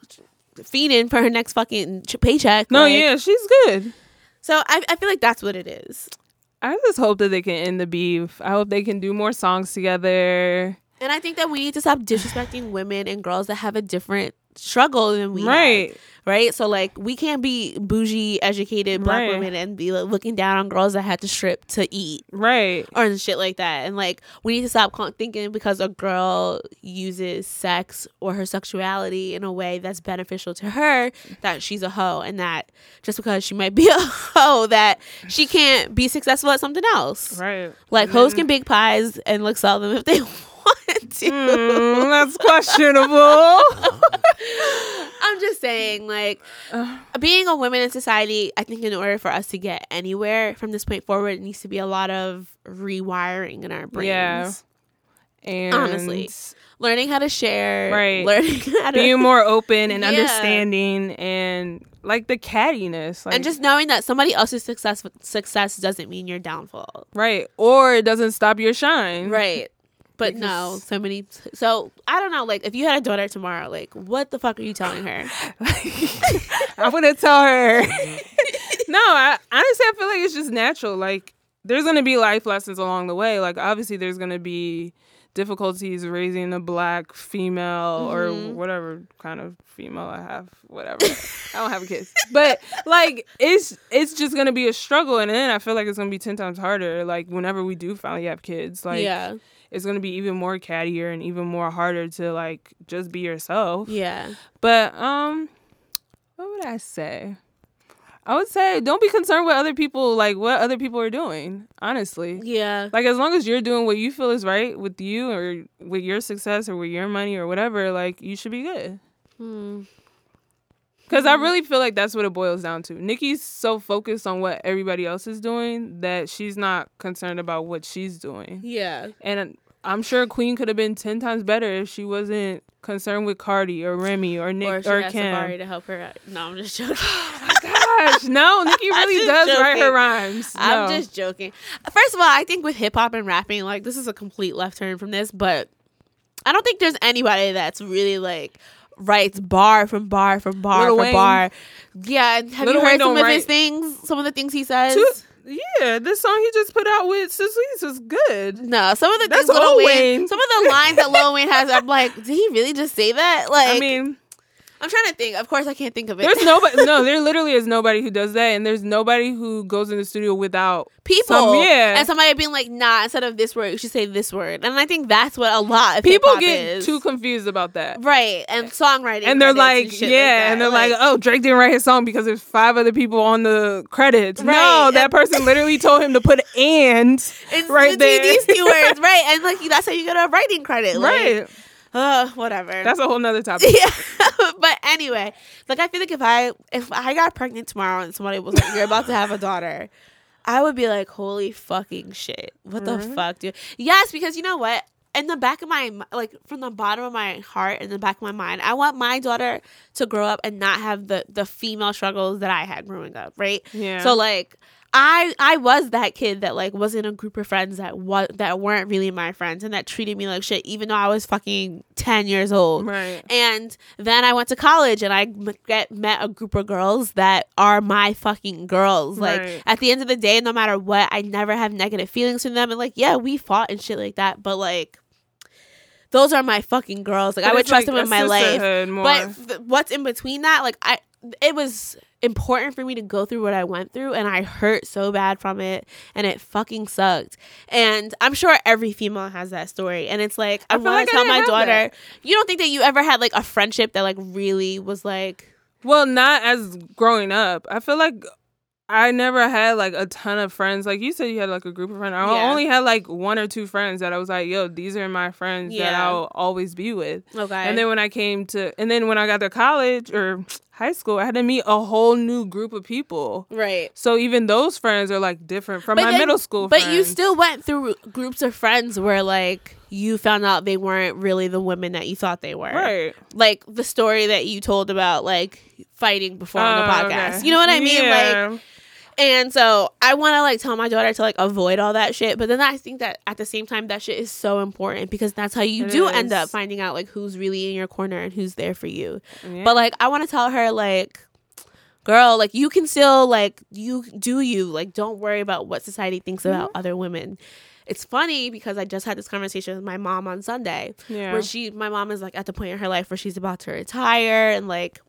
feeding for her next fucking ch- paycheck.
No,
like-
yeah, she's good.
So I, I feel like that's what it is.
I just hope that they can end the beef. I hope they can do more songs together.
And I think that we need to stop disrespecting [sighs] women and girls that have a different struggle than we have,
right.
right? So like we can't be bougie, educated black
Right.
women and be like, looking down on girls that had to strip to eat
Right.
or shit like that. And like we need to stop thinking because a girl uses sex or her sexuality in a way that's beneficial to her that she's a hoe, and that just because she might be [laughs] a hoe that she can't be successful at something else.
Right.
Like hoes can bake pies and like sell them if they want to.
Mm, that's questionable. [laughs]
I'm just saying, like, being a woman in society, I think in order for us to get anywhere from this point forward, it needs to be a lot of rewiring in our brains.
Yeah. and
Honestly. Learning how to share.
Right.
Learning [laughs] how to.
being more open and
Yeah.
understanding and like the cattiness like
and just knowing that somebody else's success success doesn't mean your downfall.
right or it doesn't stop your shine
Right. But no, so many. So I don't know. Like, if you had a daughter tomorrow, like, what the fuck are you telling her? [laughs]
i wouldn't tell her [laughs] no I, honestly i feel like it's just natural like there's gonna be life lessons along the way like obviously there's gonna be difficulties raising a black female or mm-hmm. whatever kind of female i have whatever i don't have kids but like it's it's just gonna be a struggle and then i feel like it's gonna be 10 times harder like whenever we do finally have kids like
yeah.
It's gonna be even more cattier and even more harder to like just be yourself
Yeah.
but um, what would I say? I would say don't be concerned with other people, like what other people are doing. Honestly,
Yeah.
like as long as you're doing what you feel is right with you or with your success or with your money or whatever, like you should be good.
Hmm.
Because I mm-hmm. really feel like that's what it boils down to. Nicki's so focused on what everybody else is doing that she's not concerned about what she's doing.
Yeah.
And I'm sure Queen could have been ten times better if she wasn't concerned with Cardi or Remy or Nick
Or
or, Kim.
Safaree to help her out. No, I'm just joking.
Oh gosh, no, [laughs] Nikki really does write her
joking.
rhymes.
I'm just joking. First of all, I think with hip hop and rapping, like this is a complete left turn from this, but I don't think there's anybody that's really like writes bar from bar from bar
Lil
for
Wayne.
bar. Yeah, and have
Lil
you
Wayne
heard some
don't
of his
write-
things? Some of the things he says.
Two- yeah, this song he just put out with Sislees was good.
No, some of the
That's
things Lil
Lil
Wayne,
Wayne.
some of the lines that Lil Wayne has, I'm like, did he really just say that? Like,
I mean,
I'm trying to think. Of course, I can't think of it.
there's [laughs] nobody. no, there literally is nobody who does that, and there's nobody who goes in the studio without
people.
Some, yeah,
And somebody being like, nah, instead of this word, you should say this word. And I think that's what a lot of
people get
is.
too confused about that.
right and songwriting,
And they're like,
shit
yeah,
that.
and they're like, oh, Drake didn't write his song because there's five other people on the credits. No, that person literally [laughs] told him to put and
and
right there.
these two words, [laughs] right? And like that's how you get a writing credit, like,
right.
Uh, whatever.
That's a whole nother topic.
yeah. [laughs] but anyway, like I feel like if I if I got pregnant tomorrow and somebody was like, "You're about to have a daughter," I would be like, "Holy fucking shit! What the
Mm-hmm.
fuck, dude?" Yes, because you know what. in the back of my like from the bottom of my heart and the back of my mind, I want my daughter to grow up and not have the the female struggles that I had growing up, right?
Yeah.
So like I I was that kid that like was in a group of friends that was that weren't really my friends and that treated me like shit even though I was fucking 10 years old.
Right.
And then I went to college and I m- get met a group of girls that are my fucking girls. Like
Right.
at the end of the day, no matter what, I never have negative feelings for them. And like, yeah, we fought and shit like that, but like, those are my fucking girls. Like I would trust
like
them in my life.
more.
But th- what's in between that, like I, it was important for me to go through what I went through, and I hurt so bad from it, and it fucking sucked. And I'm sure every female has that story, and it's like I,
I
wanna
I
tell my daughter,
that.
you don't think that you ever had like a friendship that like really was like.
Well, not as growing up. I feel like I never had like a ton of friends. Like you said, you had like a group of friends. I
Yeah.
only had like one or two friends that I was like, yo, these are my friends that I'll always be with.
Okay.
And then when I came to, and then when I got to college or [tsk] high school, I had to meet a whole new group of people.
right.
So even those friends are like different from my
then-
middle school
But
friends.
you still went through groups of friends where like you found out they weren't really the women that you thought they were.
Right.
Like the story that you told about like fighting before on the
Oh,
podcast.
okay.
You know what I mean?
Yeah.
Like and so I want to like tell my daughter to like avoid all that shit, but then I think that at the same time that shit is so important because that's how you
It
do end up finding out like who's really in your corner and who's there for you.
Yeah.
But like I want to tell her like girl, like you can still like you do you like don't worry about what society thinks
Mm-hmm.
about other women. It's funny because I just had this conversation with my mom on Sunday
Yeah.
where she my mom is like at the point in her life where she's about to retire and like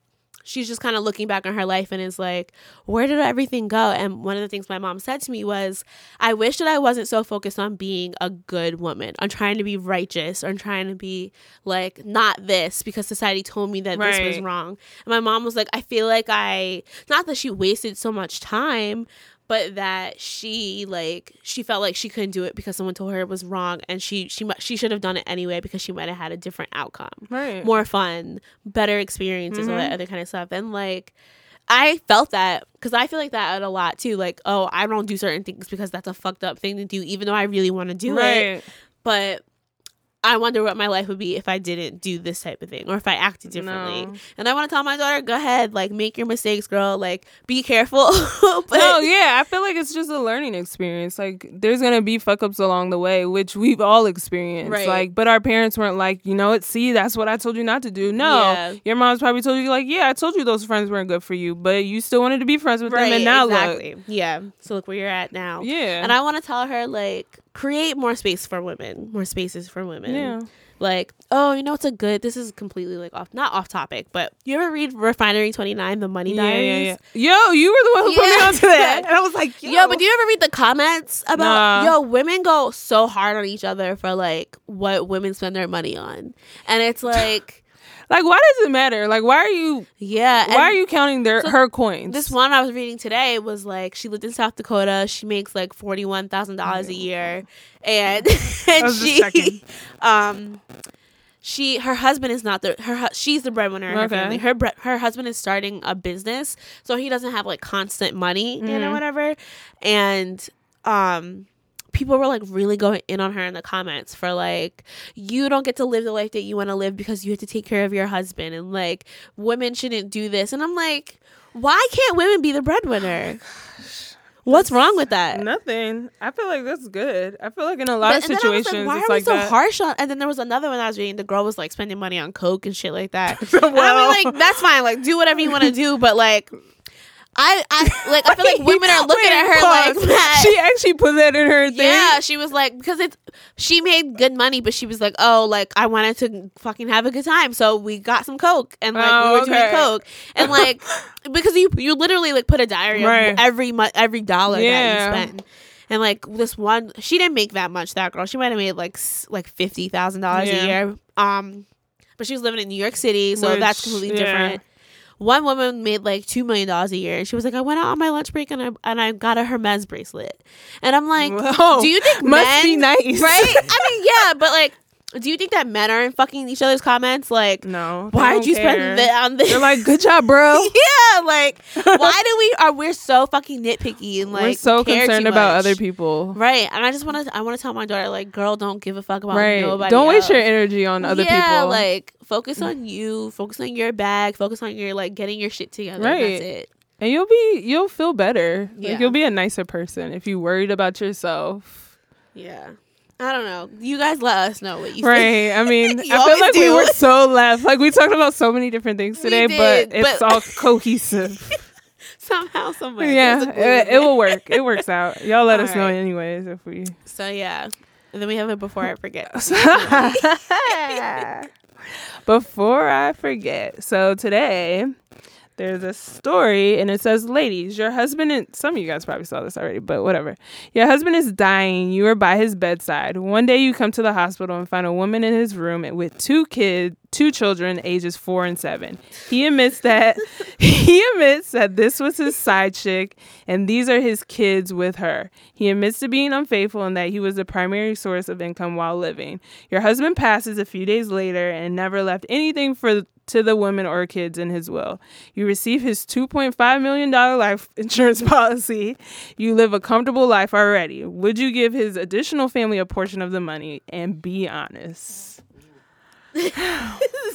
she's just kind of looking back on her life and is like where did everything go? And one of the things my mom said to me was i wish that i wasn't so focused on being a good woman on trying to be righteous on trying to be like not this because society told me that this was wrong. And my mom was like i feel like i not that she wasted so much time but that she like she felt like she couldn't do it because someone told her it was wrong and she she she should have done it anyway because she might have had a different outcome
Right.
more fun better experiences all
Mm-hmm.
that other kind of stuff and like i felt that because i feel like that a lot too like oh i don't do certain things because that's a fucked up thing to do even though i really want to do it but I wonder what my life would be if I didn't do this type of thing or if I acted differently.
No.
And I want to tell my daughter, go ahead, like make your mistakes, girl. Like be careful. [laughs] but
no, yeah, I feel like it's just a learning experience. Like there's gonna be fuck ups along the way, which we've all experienced.
Right.
Like, but our parents weren't like, you know what? See, that's what I told you not to do. No,
Yeah.
your mom's probably told you like, yeah, I told you those friends weren't good for you, but you still wanted to be friends with them, and now
exactly.
look.
Yeah. So look where you're at now.
Yeah.
And I want to tell her like create more space for women, more spaces for women.
Yeah.
Like, oh, you know it's a good this is completely like off not off topic, but you ever read Refinery 29, the money
Yeah,
diaries?
yeah, yeah. Yo, you were the one who put me
Yeah.
onto that, [laughs] and I was like, yo,
Yo, but do you ever read the comments about
Nah.
yo women go so hard on each other for like what women spend their money on, and it's like
like, why does it matter? Like, why are you?
yeah,
Why are you counting their
so
her coins?
This one I was reading today was like she lived in South Dakota. She makes like forty one thousand dollars a year, and and [laughs] she [laughs] um she her husband is not the her she's the breadwinner in her
Okay.
family. Her bre- her husband is starting a business, so he doesn't have like constant money, you
Mm-hmm.
know, whatever. And um people were like really going in on her in the comments for like you don't get to live the life that you want to live because you have to take care of your husband and like women shouldn't do this and i'm like why can't women be the breadwinner [sighs] what's wrong with that
Nothing. I feel like that's good. I feel like in a lot
But-
of
and then I was like,
situations,
why
it's
are we
like
so
that.
harsh on? And then there was another one I was reading. The girl was like spending money on coke and shit like that. [laughs] And I mean, like that's fine. Like do whatever you want to do, but like, I, I like I feel like [laughs] women are looking
Wait,
at her
pause.
like that.
She actually put that in her thing.
Yeah, she was like because it's she made good money, but she was like, oh, like I wanted to fucking have a good time, so we got some coke and like
Oh,
we were doing coke and like [laughs] because you you literally like put a diary
Right.
of every mu- every dollar that you spent. And like this one, she didn't make that much. That girl, she might have made like like fifty thousand dollars a year. Um, but she was living in New York City, so that's completely
yeah.
different. One woman made like two million dollars a year, and she was like, "I went out on my lunch break and I and I got a Hermes bracelet." And I'm like,
Whoa.
"Do you think [laughs]
Must
men,
be nice.
right? I mean, [laughs] yeah, but like." Do you think that men aren't fucking each other's comments? Like,
No.
why did you
care.
spend that on this?
They're like, good job, bro. [laughs]
yeah, like, why do we are we're so fucking nitpicky and like
We're so concerned about other people.
Right, and I just want to I want to tell my daughter like, girl, don't give a fuck about
Right.
nobody.
Don't waste your energy on other
yeah,
people.
like focus mm. on you, focus on your bag, focus on your like getting your shit together.
Right.
Right. That's it.
and you'll be you'll feel better.
Yeah.
Like you'll be a nicer person if you worried about yourself.
Yeah. I don't know. You guys let us know what you think.
Right. I mean, [laughs] I feel like we were so left. Like we talked about so many different things today,
did,
but it's
but-
all [laughs] cohesive. [laughs]
Somehow, somewhere.
yeah,
there's a glue
it, it will work. It works out. Y'all let
All
us know
right.
anyways if we.
So yeah. And then we have it before I forget.
Before I forget, so today there's a story and it says, Ladies, your husband and some of you guys probably saw this already, but whatever. Your husband is dying. You are by his bedside. One day you come to the hospital and find a woman in his room with two kids, two children, ages four and seven. He admits that [laughs] [laughs] he admits that this was his side chick and these are his kids with her. He admits to being unfaithful and that he was the primary source of income while living. Your husband passes a few days later and never left anything for to the women or kids in his will. You receive his $2.5 million life [laughs] insurance policy. You live a comfortable life already. Would you give his additional family a portion of the money? And be honest. [sighs]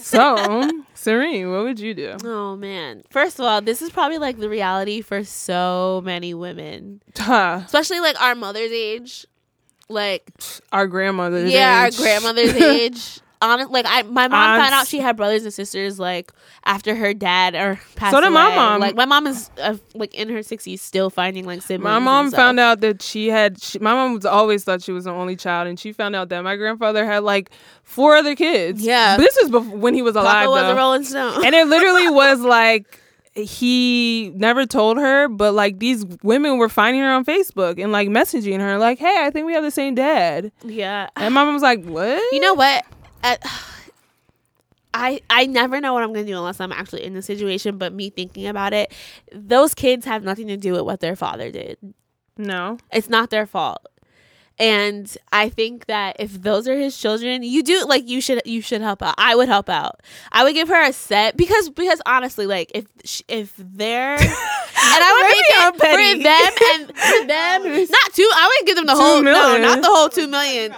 so, Serene, what would you do?
Oh man. First of all, this is probably like the reality for so many women.
Huh,
Especially like our mother's age. Like
our grandmother's age.
yeah, [laughs]
age.
our grandmother's age. Honest, like I, my mom found out she had brothers and sisters like after her dad or passed
So did my mom.
Like my mom is uh, like in her sixties, still finding like siblings.
My mom found out that she had. She, my mom was always thought she was the only child, and she found out that my grandfather had like four other kids.
Yeah.
but this was before, when he was alive.
Papa was
though.
a Rolling Stone.
and it literally [laughs] was like he never told her, but like these women were finding her on Facebook and like messaging her, like, "Hey, I think we have the same dad."
yeah,
And my mom was like, "What?"
You know what? At, I I never know what I'm gonna do unless I'm actually in the situation. But me thinking about it, those kids have nothing to do with what their father did.
No.
It's not their fault. And I think that if those are his children, you do like you should you should help out. I would help out. I would give her a set because because honestly, like if if they're [laughs] [laughs] and I would
Maybe
make it
petty.
for them [laughs] and for them [laughs] not two. I would give them the
Two
whole no, not the whole two million.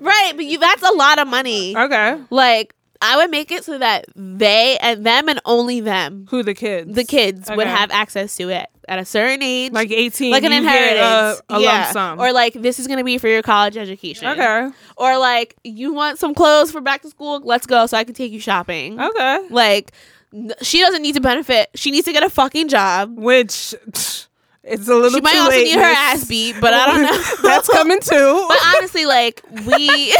Right, but you that's a lot of money.
Okay.
Like I would make it so that they and them and only them,
Who the kids?
the kids, would have access to it at a certain age,
like eighteen,
like an
you
inheritance,
a, a
yeah.
lump sum.
or like this is gonna be for your college education.
okay.
Or like you want some clothes for back to school, let's go so I can take you shopping.
Okay.
Like n- she doesn't need to benefit. She needs to get a fucking job.
Which it's a little.
She might also
late,
need her ass beat, but I don't [laughs] know.
That's coming too. [laughs]
But honestly, like we [laughs]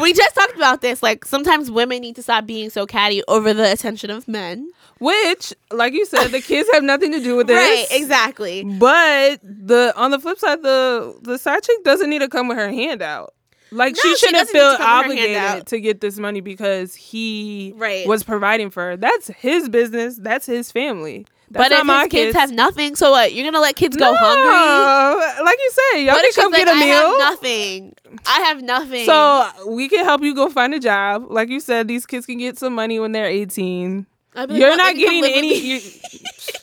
we just talked about this. Like sometimes women need to stop being so catty over the attention of men.
Which, like you said, the kids have nothing to do with this.
Right, exactly.
But the on the flip side, the the side chick doesn't need to come with her hand out. Like
No,
she
she
shouldn't
doesn't
feel
to come with her hand
obligated to get this money because he
Right.
was providing for her. That's his business. That's his family. That's
but
not
if
my
his kids have nothing, so what? You're gonna let kids go
No,
hungry?
Like you said, y'all
What
can come
like,
get a
I
meal.
have nothing. I have nothing.
So we can help you go find a job. Like you said, these kids can get some money when they're 18.
Like,
You're not
they can come
getting any.
me?"
You,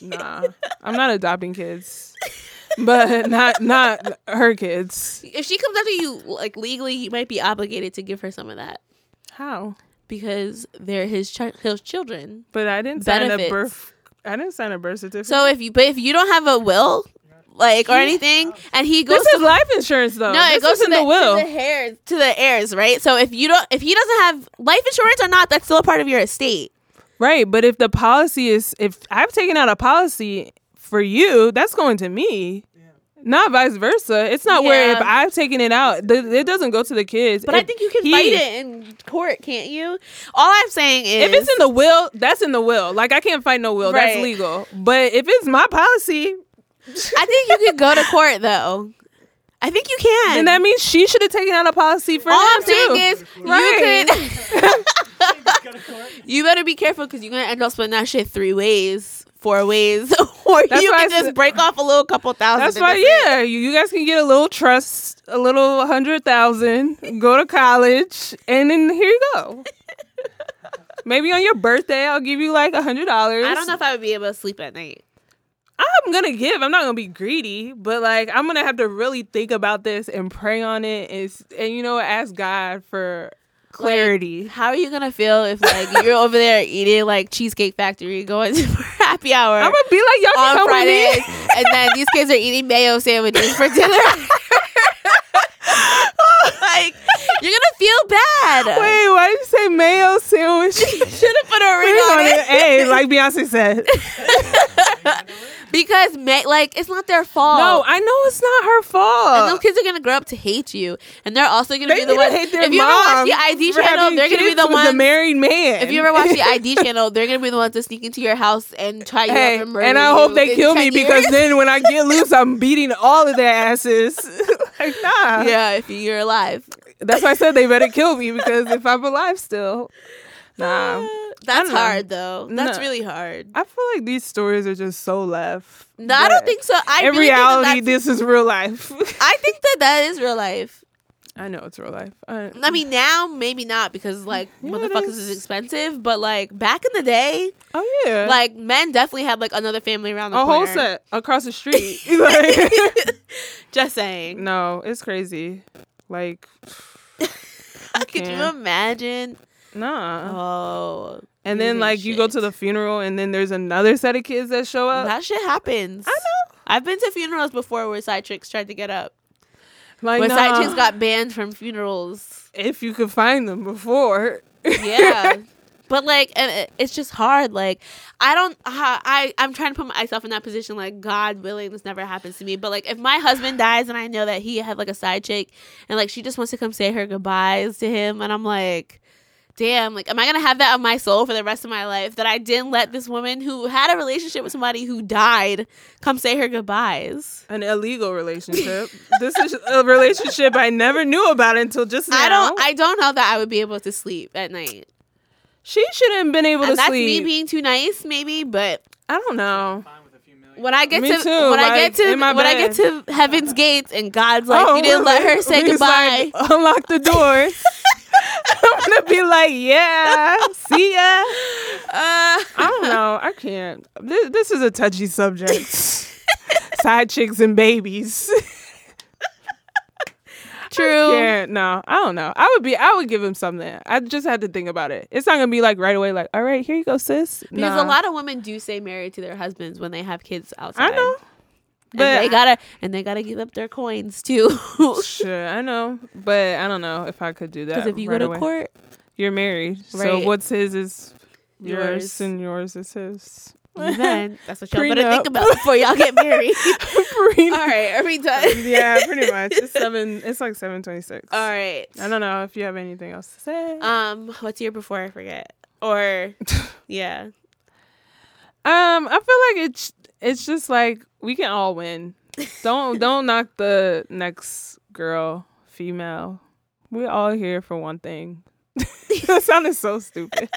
[laughs] nah, I'm not adopting kids, but not not her kids.
if she comes after you, like legally, you might be obligated to give her some of that
How?
because they're his ch- his children.
But I didn't sign a birth. I didn't sign a birth certificate.
So if you, but if you don't have a will, like or anything, and he goes
this
to
is life insurance, though.
No,
this
it goes to the,
the will.
to the heirs, to the heirs, right? So if you don't, if he doesn't have life insurance or not, that's still a part of your estate.
Right, but if the policy is if I've taken out a policy for you, that's going to me. Not vice versa. It's not where if I've taken it out, th- it doesn't go to the kids.
But I think you can
he-
fight it in court, can't you? All I'm saying is,
If it's in the will, that's in the will. Like I can't fight no will. That's legal. But if it's my policy,
I think you could go to court though. I think you can.
And that means she should have taken out a policy for
All
him
I'm saying
too.
is,
Right.
you could. [laughs] you better be careful because you're gonna end up splitting that shit three ways, four ways, [laughs] or you can just break off a little couple thousand.
That's why, yeah, you, you guys can get a little trust, a little hundred thousand, go to college, and then here you go. [laughs] Maybe on your birthday, I'll give you like a hundred dollars.
I don't know if I would be able to sleep at night.
I'm gonna give. I'm not gonna be greedy, but like I'm gonna have to really think about this and pray on it, and, and you know, ask God for clarity.
How are you gonna feel if like you're over there eating like Cheesecake Factory, going [laughs] to happy hour
I'm gonna be like, y'all
on
come
Fridays,
with me.
and then these kids are eating mayo sandwiches for dinner? [laughs] you're gonna feel bad. [laughs]
Wait, why did you say mayo sandwich? [laughs]
Should have put a [laughs] ring on
on
it.
Hey, like Beyonce said.
because ma- like it's not their fault.
No, I know it's not her
And
fault.
those kids are gonna grow up to hate you, and they're also gonna
They
be the ones.
hate their
if you ever watch the ID channel, they're gonna be the ones.
the married man.
if you ever watch the ID channel, they're gonna be the ones to sneak into your house and try you
Hey,
up and murder
and I
you
hope they kill
10
me because then when I get loose, I'm beating all of their asses. like, nah.
yeah, if you're alive,
That's why I said they better kill me because if I'm alive still, [laughs] uh, nah.
that's hard though. That's
No.
really hard.
I feel like these stories are just so left.
No, I don't think so. I
in
really
reality,
that
this is real life. [laughs]
I think that that is real life.
I know it's real life. I,
I mean, now maybe not because mm, like
Yeah,
motherfuckers
is.
is expensive, but like back in the day,
oh yeah,
like men definitely had like another family around the
a
corner.
whole set across the [laughs] street. Like,
Just saying.
no, it's crazy. Like, [laughs]
Could you imagine?
nah.
Oh,
and then like you go to the funeral, and then there's another set of kids that show up.
that shit happens.
I know.
I've been to funerals before where side chicks tried to get up.
Like,
Where
nah,
side chicks got banned from funerals.
if you could find them before.
Yeah. [laughs] But like, and it's just hard. Like, I don't. I I- I'm trying to put myself in that position. Like, God willing, this never happens to me. But like, if my husband dies and I know that he had like a side chick, and like she just wants to come say her goodbyes to him, and I'm like, damn, like, am I gonna have that on my soul for the rest of my life that I didn't let this woman who had a relationship with somebody who died come say her goodbyes?
An illegal relationship. [laughs] this is a relationship I never knew about until just now.
I don't. I don't know that I would be able to sleep at night.
She shouldn't have been able
And
to
that's
sleep.
me being too nice, maybe, but.
I don't know.
when I get
Me
to
too,
when I
like,
get to
in my
when I get
bed.
to heaven's gates and God's like
Oh,
you didn't let her [laughs] say
he's
goodbye.
Like, [laughs] Unlock the doors. [laughs] I'm gonna be like, yeah, see ya.
Uh,
I don't know. I can't. This, this is a touchy subject. Side chicks and babies.
True.
Yeah, no, I don't know. I would be. I would give him something. I just had to think about it. It's not gonna be like right away. Like, all right, here you go, sis.
Because
Nah.
a lot of women do stay married to their husbands when they have kids outside.
I know.
And
But
they gotta and they gotta give up their coins too. [laughs]
Sure, I know, but I don't know if I could do that.
Because if you
right
go to
away.
court,
you're married. So what's his is yours,
Yours.
and yours is his.
Then [laughs] that's what y'all better think about before y'all get married. [laughs] All right, are we done? [laughs]
yeah, pretty much. It's seven. It's like seven twenty six.
All right.
I don't know if you have anything else to say.
Um, what's your before I forget? Or yeah.
Um, I feel like it's it's just like we can all win. Don't don't knock the next girl, female. We're all here for one thing. that sounded so stupid.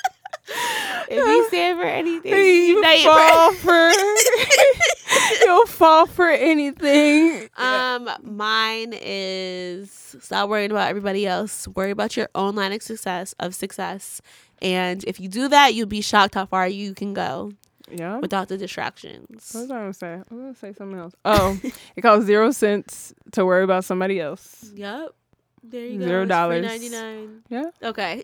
[laughs]
If you stand for anything,
you
unite
fall for [laughs] [laughs] you'll fall for anything.
Um, mine is stop worrying about everybody else. Worry about your own line of success of success. And if you do that, you'll be shocked how far you can go
Yeah.
without the distractions.
What was I gonna say? I was gonna say something else. Oh, it costs zero cents to worry about somebody else.
Yep. There you go.
Zero dollars.
Ninety nine.
Yeah.
Okay.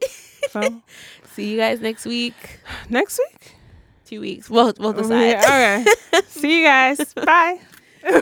So [laughs]
See you guys next week. [sighs]
next week.
Two weeks. We'll we'll decide.
Yeah, okay. [laughs] See you guys. Bye. [laughs]